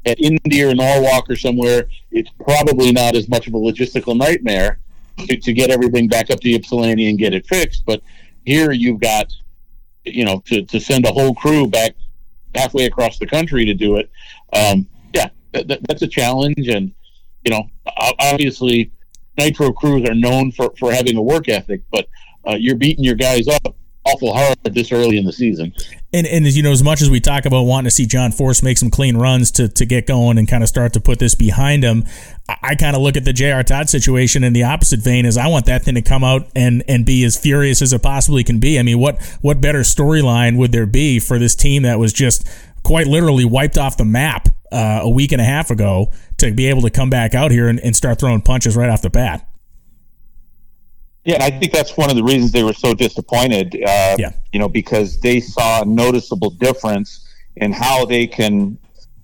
Speaker 3: at Indy or Norwalk or somewhere, it's probably not as much of a logistical nightmare to, to get everything back up to Ypsilanti and get it fixed. But here you've got, you know, to, to send a whole crew back halfway across the country to do it. Um, yeah, that, that, that's a challenge. And, you know, obviously Nitro crews are known for, for having a work ethic, but uh, you're beating your guys up awful hard this early in the season.
Speaker 1: And and as you know, as much as we talk about wanting to see John Force make some clean runs to to get going and kind of start to put this behind him, I, I kind of look at the J.R. Todd situation in the opposite vein. As I want that thing to come out and and be as furious as it possibly can be. I mean, what what better storyline would there be for this team that was just quite literally wiped off the map uh, a week and a half ago to be able to come back out here and, and start throwing punches right off the bat?
Speaker 5: Yeah, and I think that's one of the reasons they were so disappointed. Uh, yeah. You know, because they saw a noticeable difference in how they can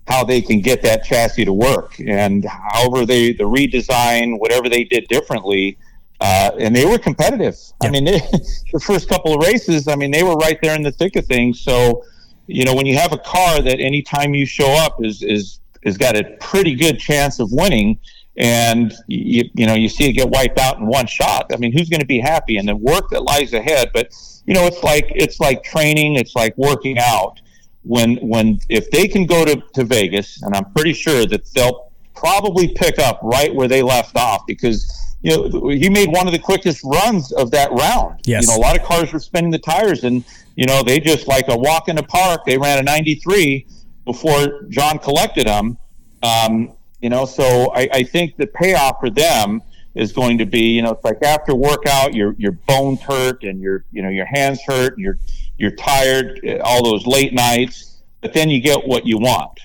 Speaker 5: how they can get that chassis to work, and however they the redesign, whatever they did differently, uh, and they were competitive. Yeah. I mean, they, the first couple of races, I mean, they were right there in the thick of things. So, you know, when you have a car that anytime you show up is is has got a pretty good chance of winning and you, you know you see it get wiped out in one shot. I mean who's going to be happy? And the work that lies ahead but you know it's like it's like training it's like working out. When when if they can go to, to vegas and i'm pretty sure that they'll probably pick up right where they left off because you know he made one of the quickest runs of that round.
Speaker 1: Yes.
Speaker 5: you know a lot of cars were spinning the tires and you know they just like a walk in the park. They ran a 93 before john collected them. Um, you know, so I, I think the payoff for them is going to be, you know, it's like after workout, your your bones hurt and your you know your hands hurt, and you're you're tired, all those late nights, but then you get what you want,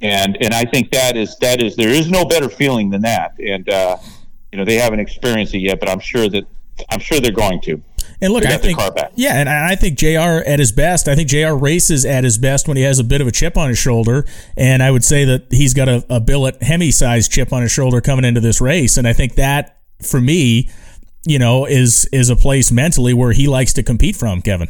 Speaker 5: and and I think that is that is there is no better feeling than that, and uh, you know they haven't experienced it yet, but I'm sure that I'm sure they're going to.
Speaker 1: And look, I think yeah, and I think Jr. at his best. I think Jr. races at his best when he has a bit of a chip on his shoulder, and I would say that he's got a, a billet Hemi size chip on his shoulder coming into this race, and I think that for me, you know, is is a place mentally where he likes to compete from. Kevin.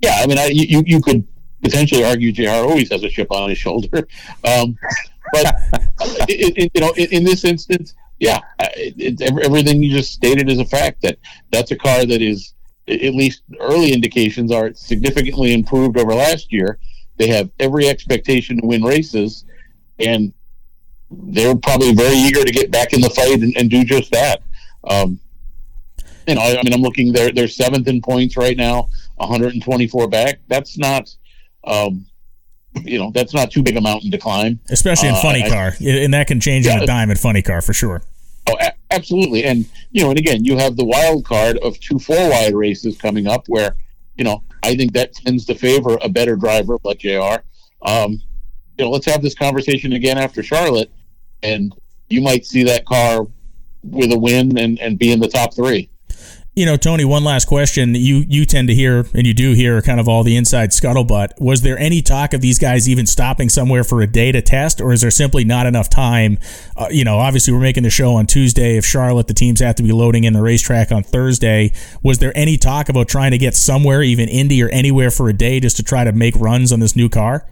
Speaker 3: Yeah, I mean, I, you you could potentially argue Jr. always has a chip on his shoulder, um, but it, it, you know, in, in this instance yeah, it, it, everything you just stated is a fact that that's a car that is at least early indications are significantly improved over last year. They have every expectation to win races, and they're probably very eager to get back in the fight and, and do just that. Um, you know, I mean, I'm looking. They're they're seventh in points right now, 124 back. That's not. Um, you know that's not too big a mountain to climb,
Speaker 1: especially in uh, funny car, and that can change yeah, in a dime at funny car for sure.
Speaker 3: Oh, a- absolutely, and you know, and again, you have the wild card of two four wide races coming up, where you know I think that tends to favor a better driver like Jr. Um, you know, let's have this conversation again after Charlotte, and you might see that car with a win and, and be in the top three.
Speaker 1: You know, Tony, one last question. You you tend to hear and you do hear kind of all the inside scuttlebutt. Was there any talk of these guys even stopping somewhere for a day to test, or is there simply not enough time? Uh, you know, obviously we're making the show on Tuesday. If Charlotte, the teams have to be loading in the racetrack on Thursday. Was there any talk about trying to get somewhere, even Indy or anywhere, for a day just to try to make runs on this new car?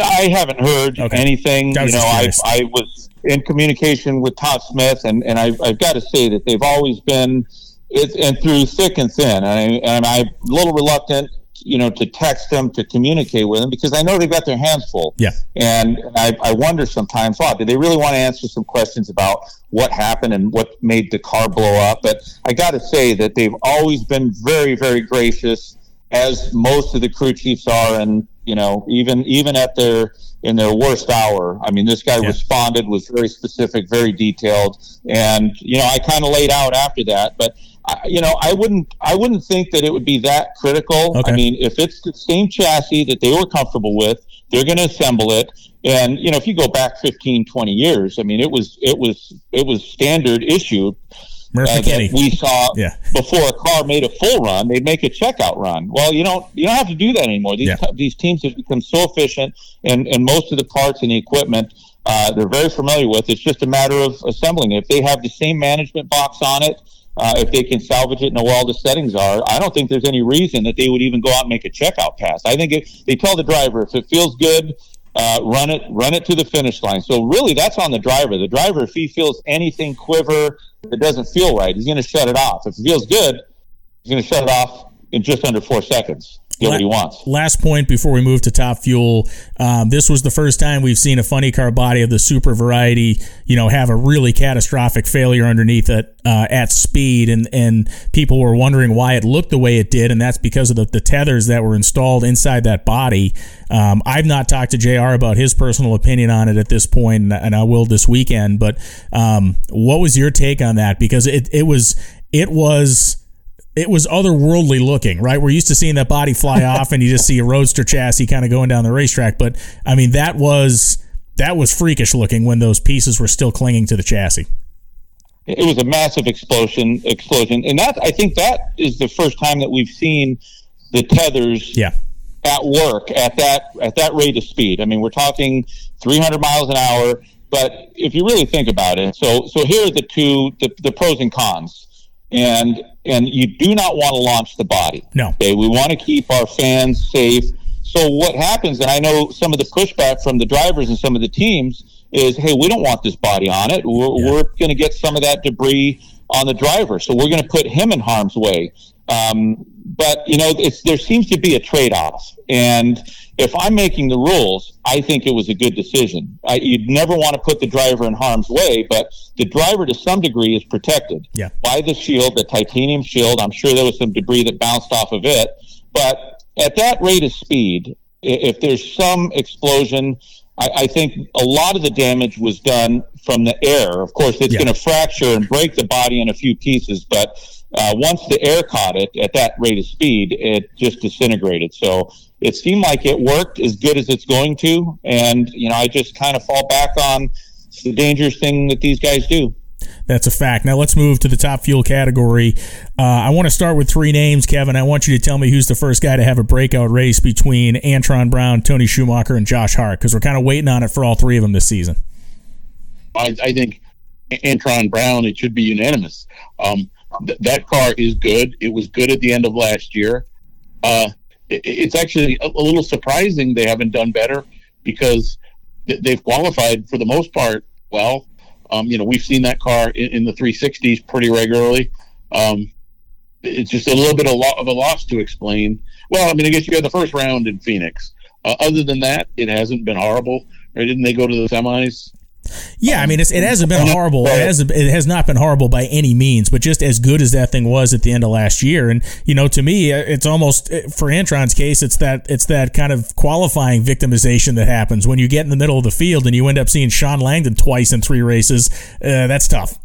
Speaker 5: I haven't heard okay. anything. You know, I, I was in communication with Todd Smith, and, and I've, I've got to say that they've always been, it, and through thick and thin. And, I, and I'm a little reluctant, you know, to text them to communicate with them because I know they've got their hands full.
Speaker 1: Yeah.
Speaker 5: And I, I wonder sometimes, wow, do they really want to answer some questions about what happened and what made the car blow up? But I got to say that they've always been very, very gracious, as most of the crew chiefs are, and you know, even even at their in their worst hour. I mean, this guy yeah. responded, was very specific, very detailed, and you know, I kind of laid out after that. But I, you know, I wouldn't I wouldn't think that it would be that critical. Okay. I mean, if it's the same chassis that they were comfortable with, they're going to assemble it. And you know, if you go back 15, 20 years, I mean, it was it was it was standard issue
Speaker 1: Uh,
Speaker 5: that we saw yeah. before a car made a full run, they'd make a checkout run. Well, you don't you don't have to do that anymore. These yeah. these teams have become so efficient, and and most of the parts and the equipment uh, they're very familiar with. It's just a matter of assembling it. If they have the same management box on it, uh, if they can salvage it, and know where all the settings are, I don't think there's any reason that they would even go out and make a checkout pass. I think if they tell the driver if it feels good, uh, run it, run it to the finish line. So really, that's on the driver. The driver, if he feels anything quiver, it doesn't feel right, he's going to shut it off. If it feels good, he's going to shut it off in just under four seconds. Get what he wants.
Speaker 1: Last point before we move to Top Fuel. Um, this was the first time we've seen a funny car body of the super variety, you know, have a really catastrophic failure underneath it uh, at speed, and and people were wondering why it looked the way it did, and that's because of the, the tethers that were installed inside that body. Um, I've not talked to Jr. about his personal opinion on it at this point, and, and I will this weekend. But um, what was your take on that? Because it it was it was it was otherworldly looking, right? We're used to seeing that body fly off and you just see a roadster chassis kind of going down the racetrack. But I mean, that was that was freakish looking when those pieces were still clinging to the chassis.
Speaker 5: It was a massive explosion, explosion, and that I think that is the first time that we've seen the tethers
Speaker 1: yeah.
Speaker 5: at work at that at that rate of speed. I mean, we're talking 300 miles an hour. But if you really think about it, so so here are the two the, the pros and cons and and you do not want to launch the body.
Speaker 1: No.
Speaker 5: Okay, we want to keep our fans safe. So what happens, and I know some of the pushback from the drivers and some of the teams is, hey, we don't want this body on it. We're, yeah. we're going to get some of that debris on the driver, so we're going to put him in harm's way. Um, but you know, there seems to be a trade-off, and if I'm making the rules, I think it was a good decision. I, you'd never want to put the driver in harm's way, but the driver to some degree is protected
Speaker 1: yeah.
Speaker 5: by the shield, the titanium shield. I'm sure there was some debris that bounced off of it, but at that rate of speed, if there's some explosion, I, I think a lot of the damage was done from the air. Of course, it's yeah. going to fracture and break the body in a few pieces, but uh, once the air caught it at that rate of speed, it just disintegrated. So it seemed like it worked as good as it's going to. And, you know, I just kind of fall back on the dangerous thing that these guys do.
Speaker 1: That's a fact. Now let's move to the top fuel category. Uh, I want to start with three names, Kevin. I want you to tell me who's the first guy to have a breakout race between Antron Brown, Tony Schumacher, and Josh Hart, because we're kind of waiting on it for all three of them this season.
Speaker 3: I, I think Antron Brown, it should be unanimous. Um, th- that car is good. It was good at the end of last year. Uh, it, it's actually a, little surprising they haven't done better because they've qualified for the most part well. Um, you know, we've seen that car in, in the 360s pretty regularly. Um, it's just a little bit of, lo- of a loss to explain. Well, I mean, I guess you had the first round in Phoenix. Uh, other than that, it hasn't been horrible. Right? Didn't they go to the semis?
Speaker 1: Yeah, I mean, it hasn't been horrible. It has it has not been horrible by any means, but just as good as that thing was at the end of last year. And you know, to me, uh, it's almost uh, for Antron's case, it's that it's that kind of qualifying victimization that happens when you get in the middle of the field and you end up seeing Shawn Langdon twice in three races. Uh, that's tough.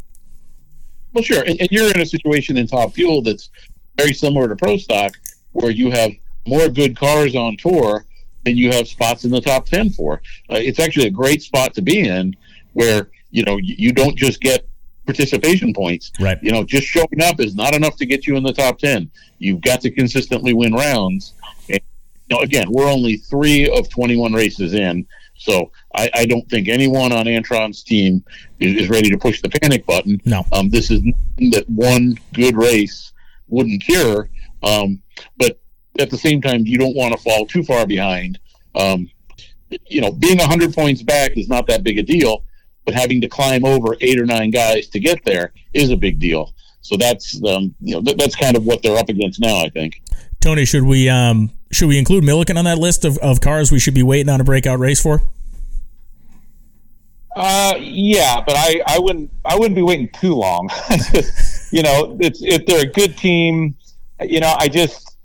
Speaker 3: Well, sure, and, and you're in a situation in Top Fuel that's very similar to Pro Stock, where you have more good cars on tour than you have spots in the top ten for. Uh, it's actually a great spot to be in where you know you don't just get participation points.
Speaker 1: Right.
Speaker 3: You know, just showing up is not enough to get you in the top ten. You've got to consistently win rounds. And, you know, again, we're only three of twenty-one races in, so I, I don't think anyone on Antron's team is, is, ready to push the panic button.
Speaker 1: No.
Speaker 3: Um, this is that one good race wouldn't cure. Um, but at the same time, you don't want to fall too far behind. Um, you know, being 100 points back is not that big a deal but having to climb over eight or nine guys to get there is a big deal. So that's um, you know th- that's kind of what they're up against now. I think.
Speaker 1: Tony, should we um, should we include Millican on that list of, of cars we should be waiting on a breakout race for?
Speaker 5: Uh, yeah, but I, I wouldn't I wouldn't be waiting too long. you know, it's if they're a good team, you know, I just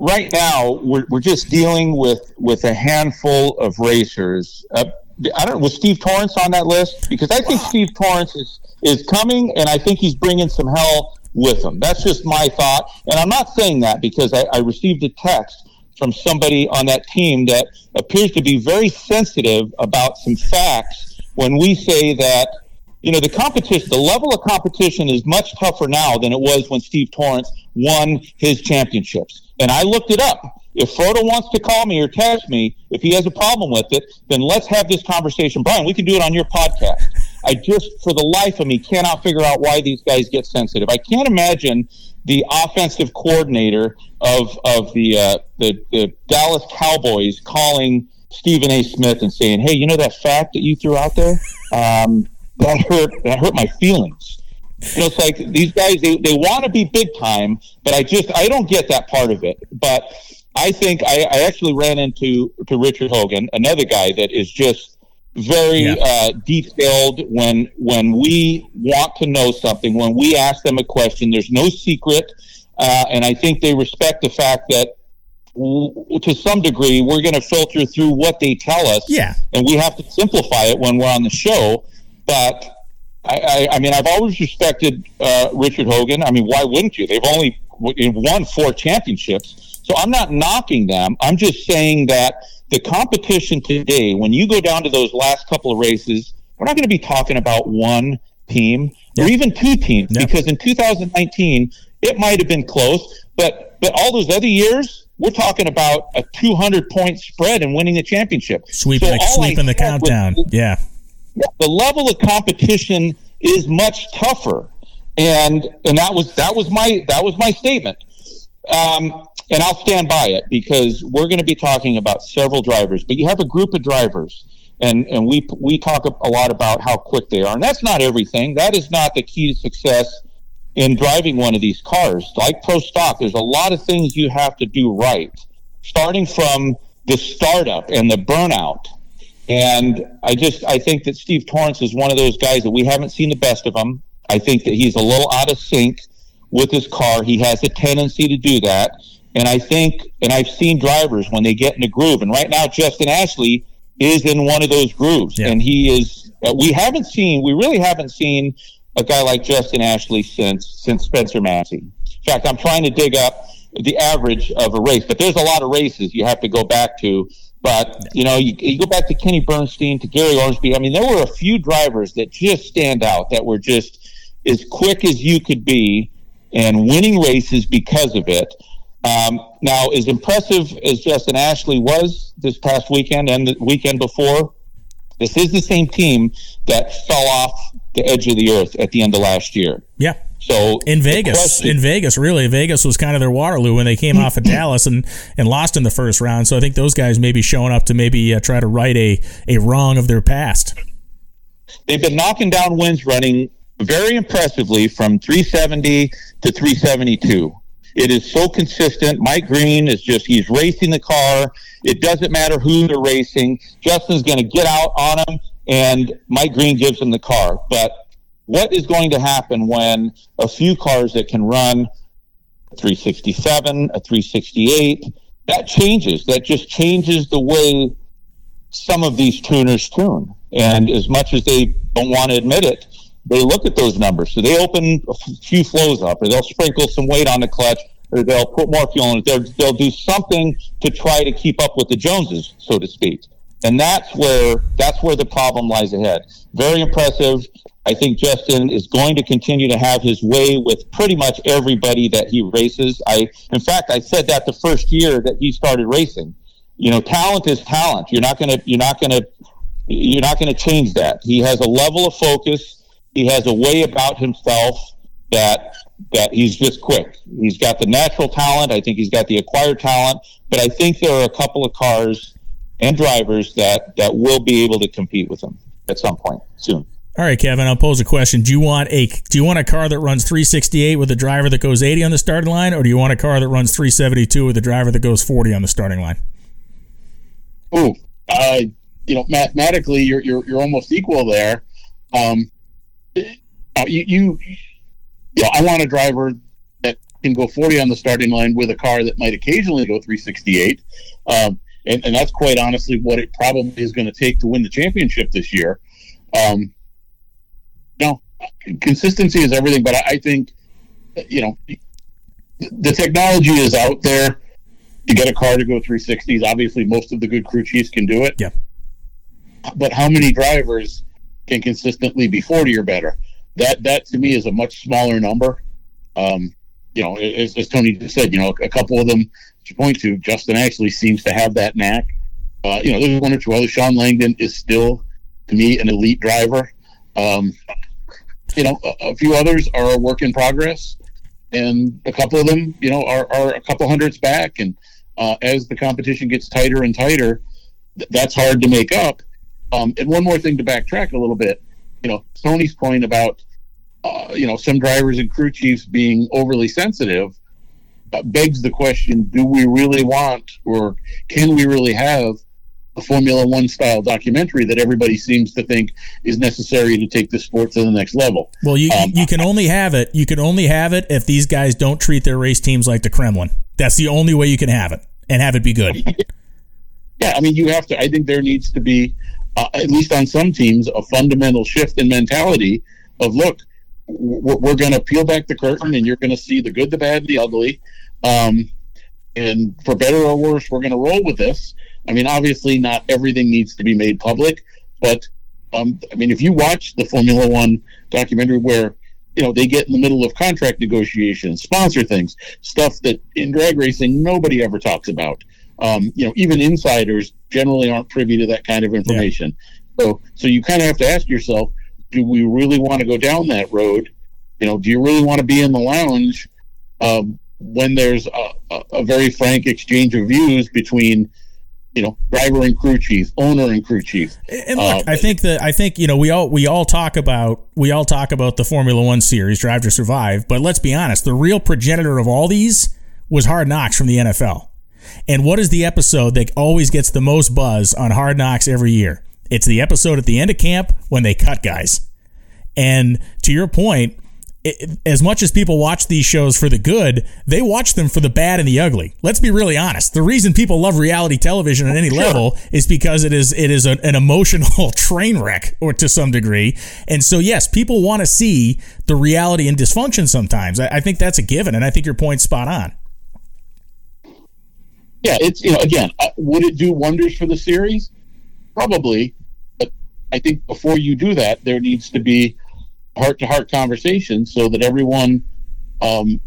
Speaker 5: right now we're, we're just dealing with with a handful of racers. Uh, I don't was Steve Torrence on that list? Because I think Steve Torrence is is coming and I think he's bringing some hell with him. That's just my thought, and I'm not saying that because I, I received a text from somebody on that team that appears to be very sensitive about some facts when we say that you know the competition the level of competition is much tougher now than it was when Steve torrence won his championships. And I looked it up if Frodo wants to call me or text me, if he has a problem with it, then let's have this conversation. Brian, we can do it on your podcast. I just, for the life of me, cannot figure out why these guys get sensitive. I can't imagine the offensive coordinator of of the uh, the, the Dallas Cowboys calling Stephen A. Smith and saying, "Hey, you know that fact that you threw out there? Um, that hurt. That hurt my feelings." You know, it's like these guys they, they want to be big time, but I just I don't get that part of it. But I think I, I actually ran into to Richard Hogan, another guy that is just very yeah. uh, detailed when when we want to know something when we ask them a question there's no secret uh, and i think they respect the fact that w- to some degree we're going to filter through what they tell us.
Speaker 1: Yeah.
Speaker 5: And we have to simplify it when we're on the show but i, I, I mean i've always respected uh, richard hogan. I mean why wouldn't you? They've only won four championships so i'm not knocking them. I'm just saying that the competition today, when you go down to those last couple of races, we're not going to be talking about one team or even two teams because in 2019 it might have been close, but but all those other years we're talking about a 200 point spread and winning the championship,
Speaker 1: sweeping so the, sweeping the countdown. Was, yeah,
Speaker 5: the level of competition is much tougher, and and that was that was my that was my statement. Um, and I'll stand by it because we're going to be talking about several drivers. But you have a group of drivers, and and we we talk a lot about how quick they are, and that's not everything. That is not the key to success in driving one of these cars. Like pro stock, there's a lot of things you have to do right, starting from the startup and the burnout. And I just I think that Steve Torrence is one of those guys that we haven't seen the best of him. I think that he's a little out of sync with his car. He has a tendency to do that. And I think, and I've seen drivers when they get in a groove, and right now Justin Ashley is in one of those grooves, yeah. and he is. Uh, we haven't seen, we really haven't seen a guy like Justin Ashley since since Spencer Massey. In fact, I'm trying to dig up the average of a race, but there's a lot of races you have to go back to. But you know, you, you go back to Kenny Bernstein, to Gary Ormsby. I mean, there were a few drivers that just stand out that were just as quick as you could be and winning races because of it. Um, now, as impressive as Justin Ashley was this past weekend and the weekend before, this is the same team that fell off the edge of the earth at the end of last year.
Speaker 1: Yeah.
Speaker 5: So
Speaker 1: in Vegas, question, in Vegas, really, Vegas was kind of their Waterloo when they came off of Dallas and, and lost in the first round. So I think those guys may be showing up to maybe uh, try to right a, a wrong of their past.
Speaker 5: They've been knocking down wins running very impressively from 370 to 372. It is so consistent. Mike Green is just, he's racing the car. It doesn't matter who they're racing. Justin's going to get out on him, and Mike Green gives him the car. But what is going to happen when a few cars that can run a 367, a 368, that changes. That just changes the way some of these tuners tune. And as much as they don't want to admit it, they look at those numbers. So they open a few flows up, or they'll sprinkle some weight on the clutch, or they'll put more fuel in it. They'll, they'll do something to try to keep up with the Joneses, so to speak. And that's where that's where the problem lies ahead. Very impressive. I think Justin is going to continue to have his way with pretty much everybody that he races. I, in fact, I said that the first year that he started racing. You know, talent is talent. You're not gonna, you're not gonna, you're not gonna change that. He has a level of focus he has a way about himself that that he's just quick. He's got the natural talent. I think he's got the acquired talent. But I think there are a couple of cars and drivers that that will be able to compete with him at some point soon.
Speaker 1: All right, Kevin. I'll pose a question. Do you want a do you want a car that runs 368 with a driver that goes 80 on the starting line, or do you want a car that runs 372 with a driver that goes 40 on the starting line?
Speaker 3: Oh, uh, you know, mathematically, you're you're you're almost equal there. Um, uh, you, you, you know, I want a driver that can go 40 on the starting line with a car that might occasionally go 368. Um, and, and that's quite honestly what it probably is going to take to win the championship this year. Um, you know, consistency is everything, but I, I think, you know, the technology is out there to get a car to go 360s. Obviously, most of the good crew chiefs can do it.
Speaker 1: Yeah.
Speaker 3: But how many drivers can consistently be 40 or better. That that to me is a much smaller number. Um, you know, as, as Tony just said, you know, a couple of them to point to, Justin Ashley seems to have that knack. Uh, you know, there's one or two others. Shawn Langdon is still, to me, an elite driver. Um, you know, a, a, few others are a work in progress, and a couple of them, you know, are, are a couple hundreds back. And uh, as the competition gets tighter and tighter, th- that's hard to make up. Um, and one more thing to backtrack a little bit, you know, Tony's point about, uh, you know, some drivers and crew chiefs being overly sensitive. uh, begs the question: Do we really want, or can we really have a Formula One style documentary that everybody seems to think is necessary to take the sport to the next level?
Speaker 1: Well, you um, you can only have it. You can only have it if these guys don't treat their race teams like the Kremlin. That's the only way you can have it and have it be good.
Speaker 3: yeah, I mean, you have to. I think there needs to be, uh, at least on some teams, a fundamental shift in mentality of look, we're, going to peel back the curtain, and you're going to see the good, the bad, the ugly. Um, and for better or worse, we're going to roll with this. I mean, obviously, not everything needs to be made public, but um, I mean, if you watch the Formula One documentary where you know they get in the middle of contract negotiations, sponsor things, stuff that in drag racing nobody ever talks about. Um, you know, even insiders generally aren't privy to that kind of information. Yeah. So, so you kind of have to ask yourself: Do we really want to go down that road? You know, do you really want to be in the lounge um, when there's a, a, a very frank exchange of views between you know, driver and crew chief, owner and crew chief.
Speaker 1: And look, uh, I think that I think you know we all we all talk about we all talk about the Formula One series, Drive to Survive. But let's be honest, the real progenitor of all these was Hard Knocks from the NFL. And what is the episode that always gets the most buzz on Hard Knocks every year? It's the episode at the end of camp when they cut guys. And to your point, it, as much as people watch these shows for the good, they watch them for the bad and the ugly. Let's be really honest. The reason people love reality television at any sure. level is because it is it is a, an emotional train wreck, or to some degree. And so, yes, people want to see the reality and dysfunction sometimes. I, I think that's a given, and I think your point's spot on.
Speaker 3: Yeah, it's you know again, would it do wonders for the series? Probably, but I think before you do that, there needs to be heart to heart conversation so that everyone um,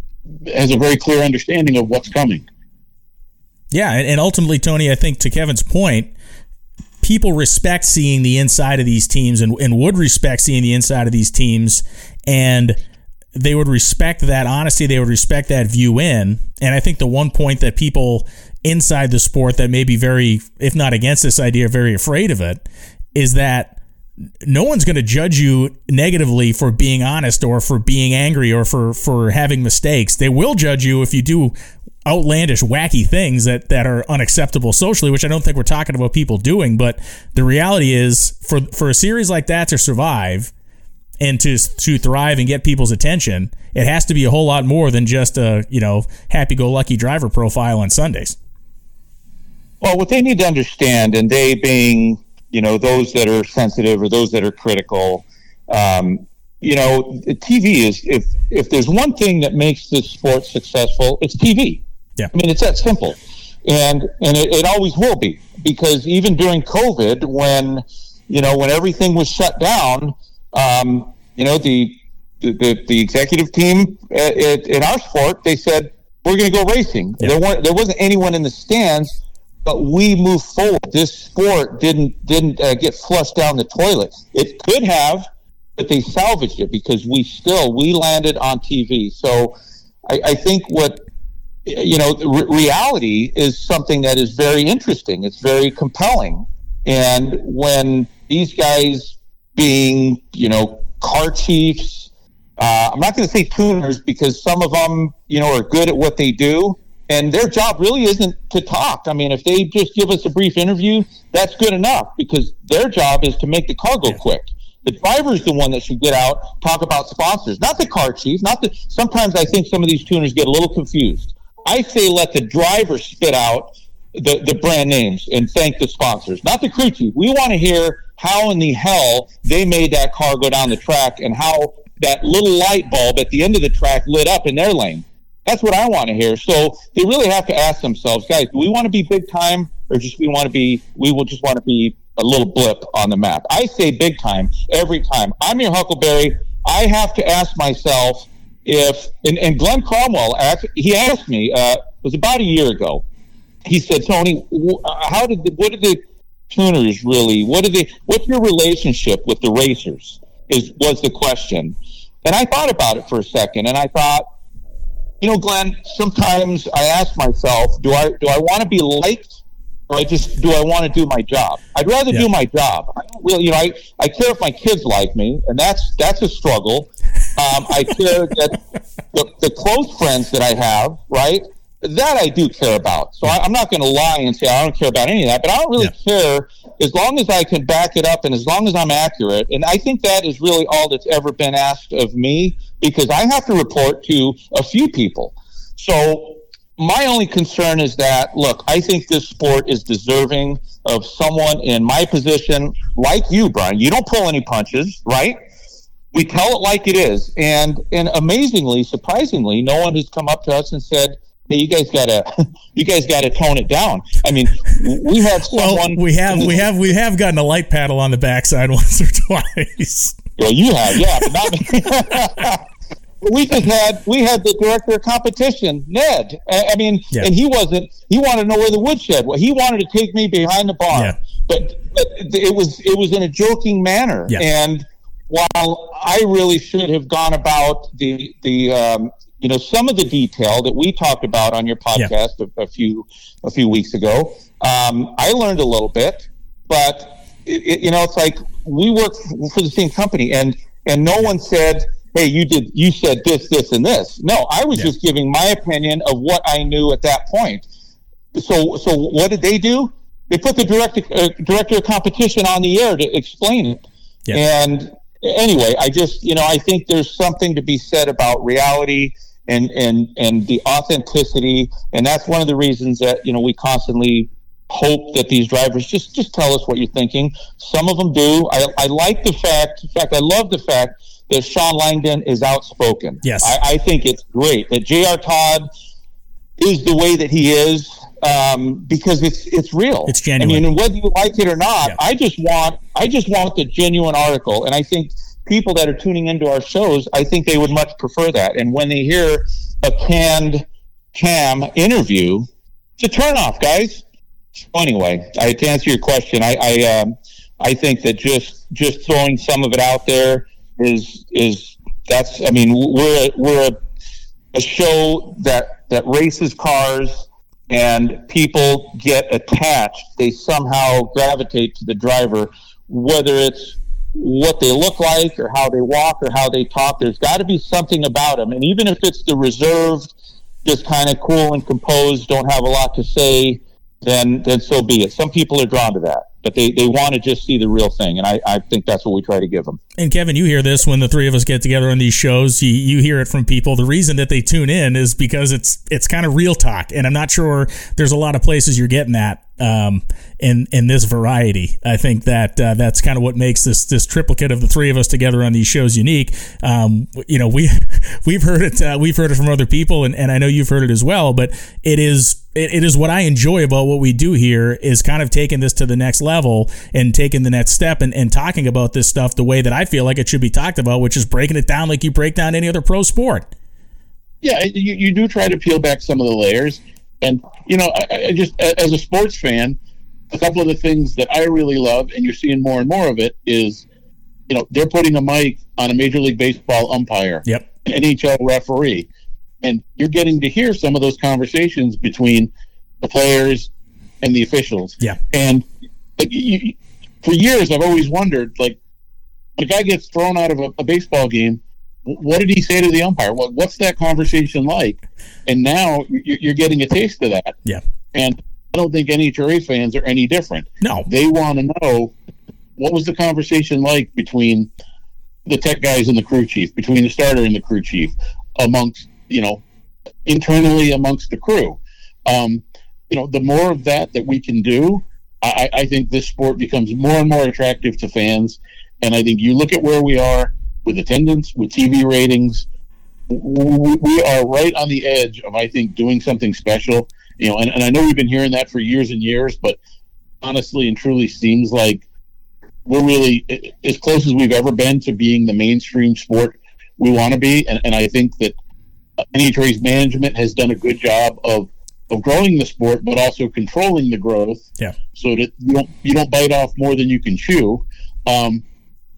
Speaker 3: has a very clear understanding of what's coming.
Speaker 1: Yeah, and ultimately, Tony, I think to Kevin's point, people respect seeing the inside of these teams and, and would respect seeing the inside of these teams, and they would respect that honesty. They would respect that view in. And I think the one point that people inside the sport that may be very, if not against this idea, very afraid of it, is that no one's going to judge you negatively for being honest or for being angry or for for having mistakes. They will judge you if you do outlandish, wacky things that that are unacceptable socially, which I don't think we're talking about people doing. But the reality is, for for a series like that to survive and to to thrive and get people's attention, it has to be a whole lot more than just a you know happy-go-lucky driver profile on Sundays.
Speaker 5: Well, what they need to understand, and they being you know those that are sensitive or those that are critical um, you know tv is if if there's one thing that makes this sport successful it's tv yeah. I mean it's that simple. And and it, it always will be because even during covid when you know when everything was shut down um, you know the the, the executive team at, at, in our sport they said we're going to go racing yeah. there, weren't, there wasn't anyone in the stands but we moved forward. This sport didn't didn't uh, get flushed down the toilet. It could have, but they salvaged it because we still we landed on TV. So I, I think what you know, re- reality is something that is very interesting. It's very compelling, and when these guys being you know car chiefs. Uh, I'm not going to say tuners because some of them, you know, are good at what they do and their job really isn't to talk. I mean, if they just give us a brief interview, that's good enough because their job is to make the car go quick. The driver is the one that should get out, talk about sponsors, not the car chief. Not the. Sometimes I think some of these tuners get a little confused. I say let the driver spit out the, the brand names and thank the sponsors, not the crew chief. We want to hear how in the hell they made that car go down the track and how that little light bulb at the end of the track lit up in their lane. That's what I want to hear. So they really have to ask themselves, guys, do we want to be big time or just we want to be, we will just want to be a little blip on the map? I say big time every time. I'm your Huckleberry. I have to ask myself if, and, and Glenn Cromwell, he asked me, uh, it was about a year ago. He said, Tony, how did, the, what did the tuners really, what are they, what's your relationship with the racers is, was the question. And I thought about it for a second and I thought, you know, Glenn, sometimes I ask myself, do I do I want to be liked or I just do I want to do my job? I'd rather yeah. do my job. I don't really, you know, I, I care if my kids like me, and that's that's a struggle. Um, I care that the, the close friends that I have, right? That I do care about. So I, am not going to lie and say I don't care about any of that, but I don't really yeah. care as long as I can back it up and as long as I'm accurate. And I think that is really all that's ever been asked of me because I have to report to a few people. So my only concern is that look, I think this sport is deserving of someone in my position like you, Brian. You don't pull any punches, right? We tell it like it is, and and amazingly, surprisingly, no one has come up to us and said, "Hey, you guys gotta, you guys gotta tone it down." I mean, we have someone.
Speaker 1: Well, we have, we have, we have gotten a light paddle on the backside once or twice.
Speaker 5: Well, you have, yeah, but not we just had we had the director of competition, Ned. I mean, yeah. and he wasn't. He wanted to know where the woodshed was. He wanted to take me behind the barn, yeah. but, but it was it was in a joking manner. Yeah. And while I really should have gone about the the um, you know some of the detail that we talked about on your podcast a, a, few a few weeks ago, um, I learned a little bit, but it, it, you know it's like we work for the same company, and and no one said hey, you did, you said this, this, and this. No, I was yeah. just giving my opinion of what I knew at that point. So, so what did they do? They put the director, uh, director of competition on the air to explain it. Yeah. And anyway, I just, you know, I think there's something to be said about reality and and and the authenticity, and that's one of the reasons that you know we constantly hope that these drivers just just tell us what you're thinking. Some of them do. I, I like the fact, in fact, I love the fact that Shawn Langdon is outspoken.
Speaker 1: Yes.
Speaker 5: I, I think it's great that J.R. Todd is the way that he is um, because it's it's real.
Speaker 1: It's genuine.
Speaker 5: I mean, whether you like it or not, yeah. I just want I just want the genuine article, and I think people that are tuning into our shows, I think they would much prefer that. And when they hear a canned cam interview, it's a turnoff, guys. So anyway, I, to answer your question, I I, um, I think that just just throwing some of it out there is is that's I mean we're we're a, a show that that races cars and people get attached. They somehow gravitate to the driver, whether it's what they look like or how they walk or how they talk. There's got to be something about them, and even if it's the reserved, just kind of cool and composed, don't have a lot to say, then then so be it. Some people are drawn to that but they, they want to just see the real thing. And I, I think that's what we try to give them.
Speaker 1: And Kevin, you hear this when the three of us get together on these shows. You, you hear it from people. The reason that they tune in is because it's it's kind of real talk. And I'm not sure there's a lot of places you're getting that um, in in this variety. I think that uh, that's kind of what makes this this triplicate of the three of us together on these shows unique. Um, you know, we we've heard it uh, we've heard it from other people, and, and I know you've heard it as well. But it is it, it is what I enjoy about what we do here is kind of taking this to the next level and taking the next step and, and talking about this stuff the way that I feel like it should be talked about, which is breaking it down like you break down any other pro sport.
Speaker 3: Yeah, you, you do try to peel back some of the layers. And, you know, I, I just, as a sports fan, a couple of the things that I really love, and you're seeing more and more of it, is, you know, they're putting a mic on a Major League Baseball umpire,
Speaker 1: yep.
Speaker 3: an NHL referee and you're getting to hear some of those conversations between the players and the officials.
Speaker 1: Yeah,
Speaker 3: and you, for years, I've always wondered, like, the guy gets thrown out of a, a baseball game. What did he say to the umpire? What, what's that conversation like? And now you're getting a taste of that.
Speaker 1: Yeah,
Speaker 3: and I don't think any NHRA fans are any different.
Speaker 1: No,
Speaker 3: they want to know what was the conversation like between the tech guys and the crew chief, between the starter and the crew chief, amongst you know, internally amongst the crew. Um, you know, the more of that that we can do, I, I think this sport becomes more and more attractive to fans. And I think you look at where we are with attendance, with TV ratings, we are right on the edge of, I think, doing something special. You know, and, and I know we've been hearing that for years and years, but honestly and truly seems like we're really as close as we've ever been to being the mainstream sport we want to be. And, and I think that uh, NHRA's management has done a good job of of growing the sport, but also controlling the growth.
Speaker 1: Yeah.
Speaker 3: So that you don't you don't bite off more than you can chew. Um,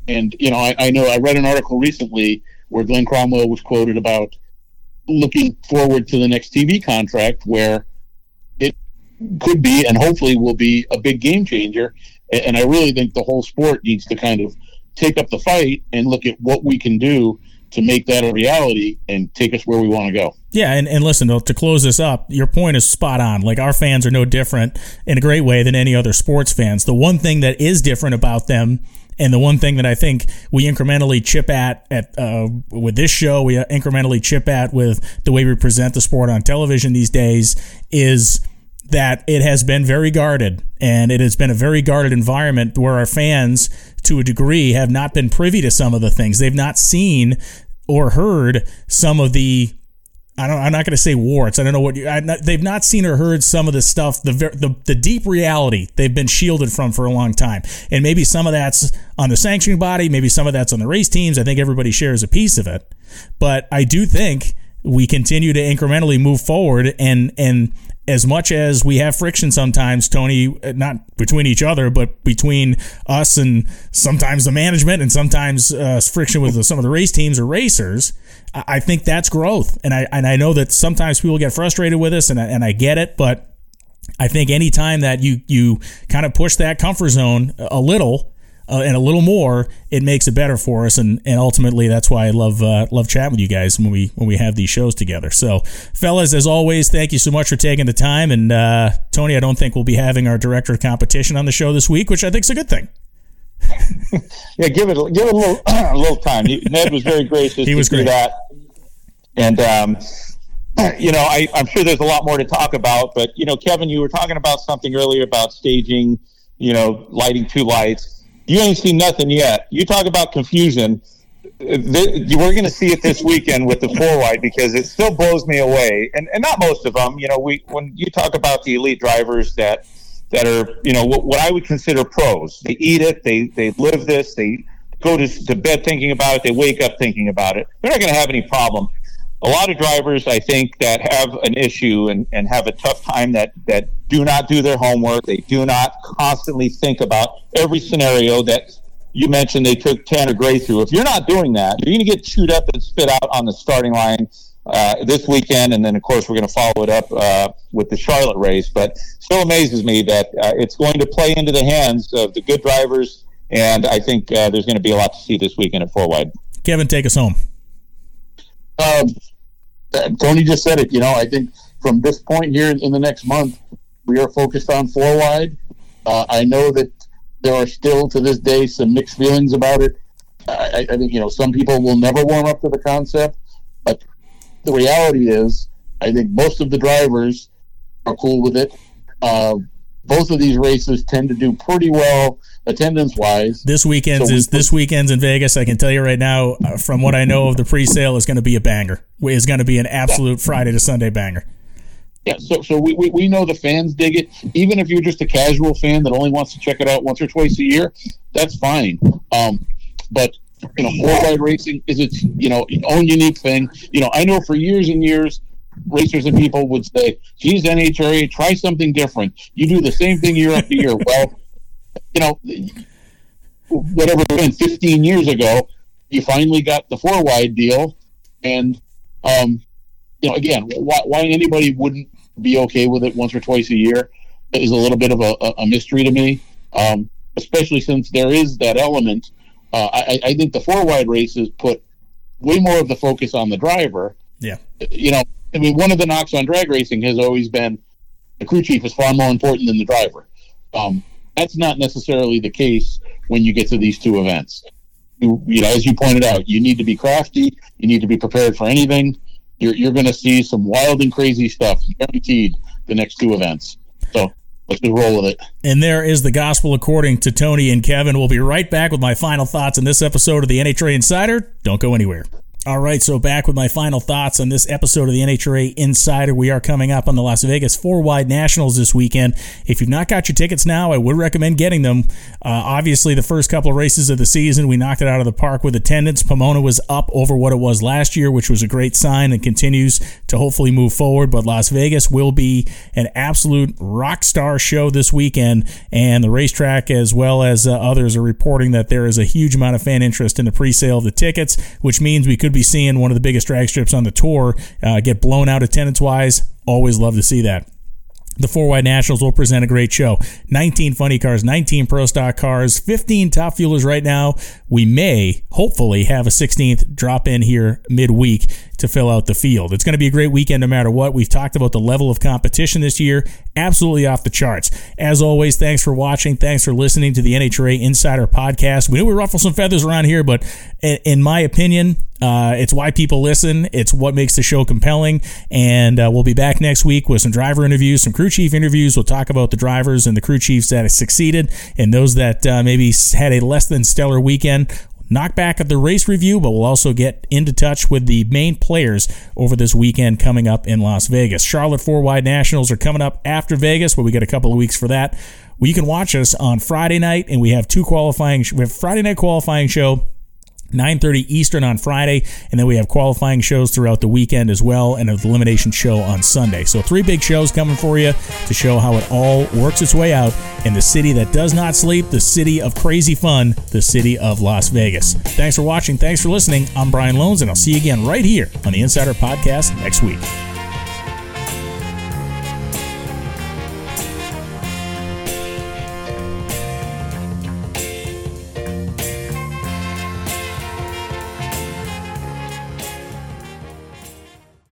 Speaker 3: and you know, I, I know I read an article recently where Glenn Cromwell was quoted about looking forward to the next TV contract where it could be and hopefully will be a big game changer. And, and I really think the whole sport needs to kind of take up the fight and look at what we can do to make that a reality and take us where we want to go.
Speaker 1: Yeah, and, and listen, to close this up, your point is spot on. Like, our fans are no different in a great way than any other sports fans. The one thing that is different about them, and the one thing that I think we incrementally chip at at uh, with this show, we incrementally chip at with the way we present the sport on television these days, is that it has been very guarded and it has been a very guarded environment where our fans to a degree have not been privy to some of the things they've not seen or heard some of the I don't, I'm not going to say warts. I don't know what you, they've not seen or heard some of the stuff, the, the the deep reality they've been shielded from for a long time, and maybe some of that's on the sanctioning body, maybe some of that's on the race teams. I think everybody shares a piece of it, but I do think we continue to incrementally move forward, and and as much as we have friction sometimes, Tony, not between each other, but between us and sometimes the management and sometimes uh, friction with some of the race teams or racers, I think that's growth. And I, and I know that sometimes people get frustrated with us and I, and I get it, but I think anytime that you, you kind of push that comfort zone a little, uh, and a little more, it makes it better for us. And, and ultimately, that's why I love uh, love chatting with you guys when we when we have these shows together. So, fellas, as always, thank you so much for taking the time. And uh, Tony, I don't think we'll be having our director of competition on the show this week, which I think is a good thing.
Speaker 5: yeah, give it give it a little a little time. Ned was very gracious.
Speaker 1: he was great.
Speaker 5: that, and. Um, you know, I, I'm sure there's a lot more to talk about, but you know, Kevin, you were talking about something earlier about staging, you know, lighting two lights you ain't seen nothing yet. You talk about confusion. we're going to see it this weekend with the four wide because it still blows me away, and and not most of them. You know, we when you talk about the elite drivers that that are you know what, what I would consider pros. They eat it. They they live this. They go to, to bed thinking about it. They wake up thinking about it. They're not going to have any problem a lot of drivers, I think, that have an issue and, and have a tough time that, that do not do their homework. They do not constantly think about every scenario that you mentioned they took Tanner Gray through. If you're not doing that, you're going to get chewed up and spit out on the starting line uh, this weekend. And then, of course, we're going to follow it up uh, with the Charlotte race. But still amazes me that uh, it's going to play into the hands of the good drivers. And I think uh, there's going to be a lot to see this weekend at four wide.
Speaker 1: Kevin, take us home.
Speaker 3: Um, Tony just said it. You know, I think from this point here in the next month, we are focused on four wide. Uh, I know that there are still to this day some mixed feelings about it. I, I, think you know some people will never warm up to the concept, but the reality is, I think most of the drivers are cool with it. Uh, both of these races tend to do pretty well attendance wise.
Speaker 1: This weekend's so is this weekend's in Vegas. I can tell you right now, uh, from what I know of the pre-sale, is going to be a banger. Is going to be an absolute yeah. Friday to Sunday banger.
Speaker 3: Yeah, so so we, we, we know the fans dig it. Even if you're just a casual fan that only wants to check it out once or twice a year, that's fine. Um, but you know, four wide racing is its you know own unique thing. You know, I know for years and years racers and people would say, geez, NHRA, try something different. You do the same thing year after year. well, you know, whatever it been 15 years ago, you finally got the four wide deal. And, um, you know, again, why, why anybody wouldn't be okay with it once or twice a year is a little bit of a, a mystery to me, um, especially since there is that element. Uh, I, I think the four wide races put way more of the focus on the driver.
Speaker 1: Yeah.
Speaker 3: You know, I mean, one of the knocks on drag racing has always been the crew chief is far more important than the driver. Um, that's not necessarily the case when you get to these two events. You, you, know, as you pointed out, you need to be crafty. You need to be prepared for anything. You're, you're going to see some wild and crazy stuff guaranteed the next two events. So let's just roll with it.
Speaker 1: And there is the gospel according to Tony and Kevin. We'll be right back with my final thoughts in this episode of the NHRA Insider. Don't go anywhere. All right, so back with my final thoughts on this episode of the NHRA Insider. We are coming up on the Las Vegas Four Wide Nationals this weekend. If you've not got your tickets now, I would recommend getting them. Uh, obviously, the first couple of races of the season, we knocked it out of the park with attendance. Pomona was up over what it was last year, which was a great sign and continues to hopefully move forward. But Las Vegas will be an absolute rock star show this weekend, and the racetrack, as well as uh, others, are reporting that there is a huge amount of fan interest in the pre sale of the tickets, which means we could could be seeing one of the biggest drag strips on the tour uh, get blown out attendance wise. Always love to see that. the Four Wide Nationals will present a great show. 19 funny cars, 19 pro stock cars, 15 top fuelers right now. We may, hopefully, have a 16th drop in here midweek to fill out the field. It's going to be a great weekend no matter what. We've talked about the level of competition this year, absolutely off the charts. As always, thanks for watching. Thanks for listening to the NHRA Insider Podcast. We know we ruffle some feathers around here, but in my opinion, uh, it's why people listen. It's what makes the show compelling. And uh, we'll be back next week with some driver interviews, some crew chief interviews. We'll talk about the drivers and the crew chiefs that have succeeded and those that uh, maybe had a less than stellar weekend knock back at the race review, but we'll also get into touch with the main players over this weekend coming up in Las Vegas. Charlotte Four Wide Nationals are coming up after Vegas, but we got a couple of weeks for that. Well, you can watch us on Friday night, and we have two qualifying. We have Friday night qualifying show 9:30 Eastern on Friday, and then we have qualifying shows throughout the weekend as well, and an elimination show on Sunday. So three big shows coming for you to show how it all works its way out in the city that does not sleep, the city of crazy fun, the city of Las Vegas. Thanks for watching. Thanks for listening. I'm Brian Lohnes, and I'll see you again right here on the Insider Podcast next week.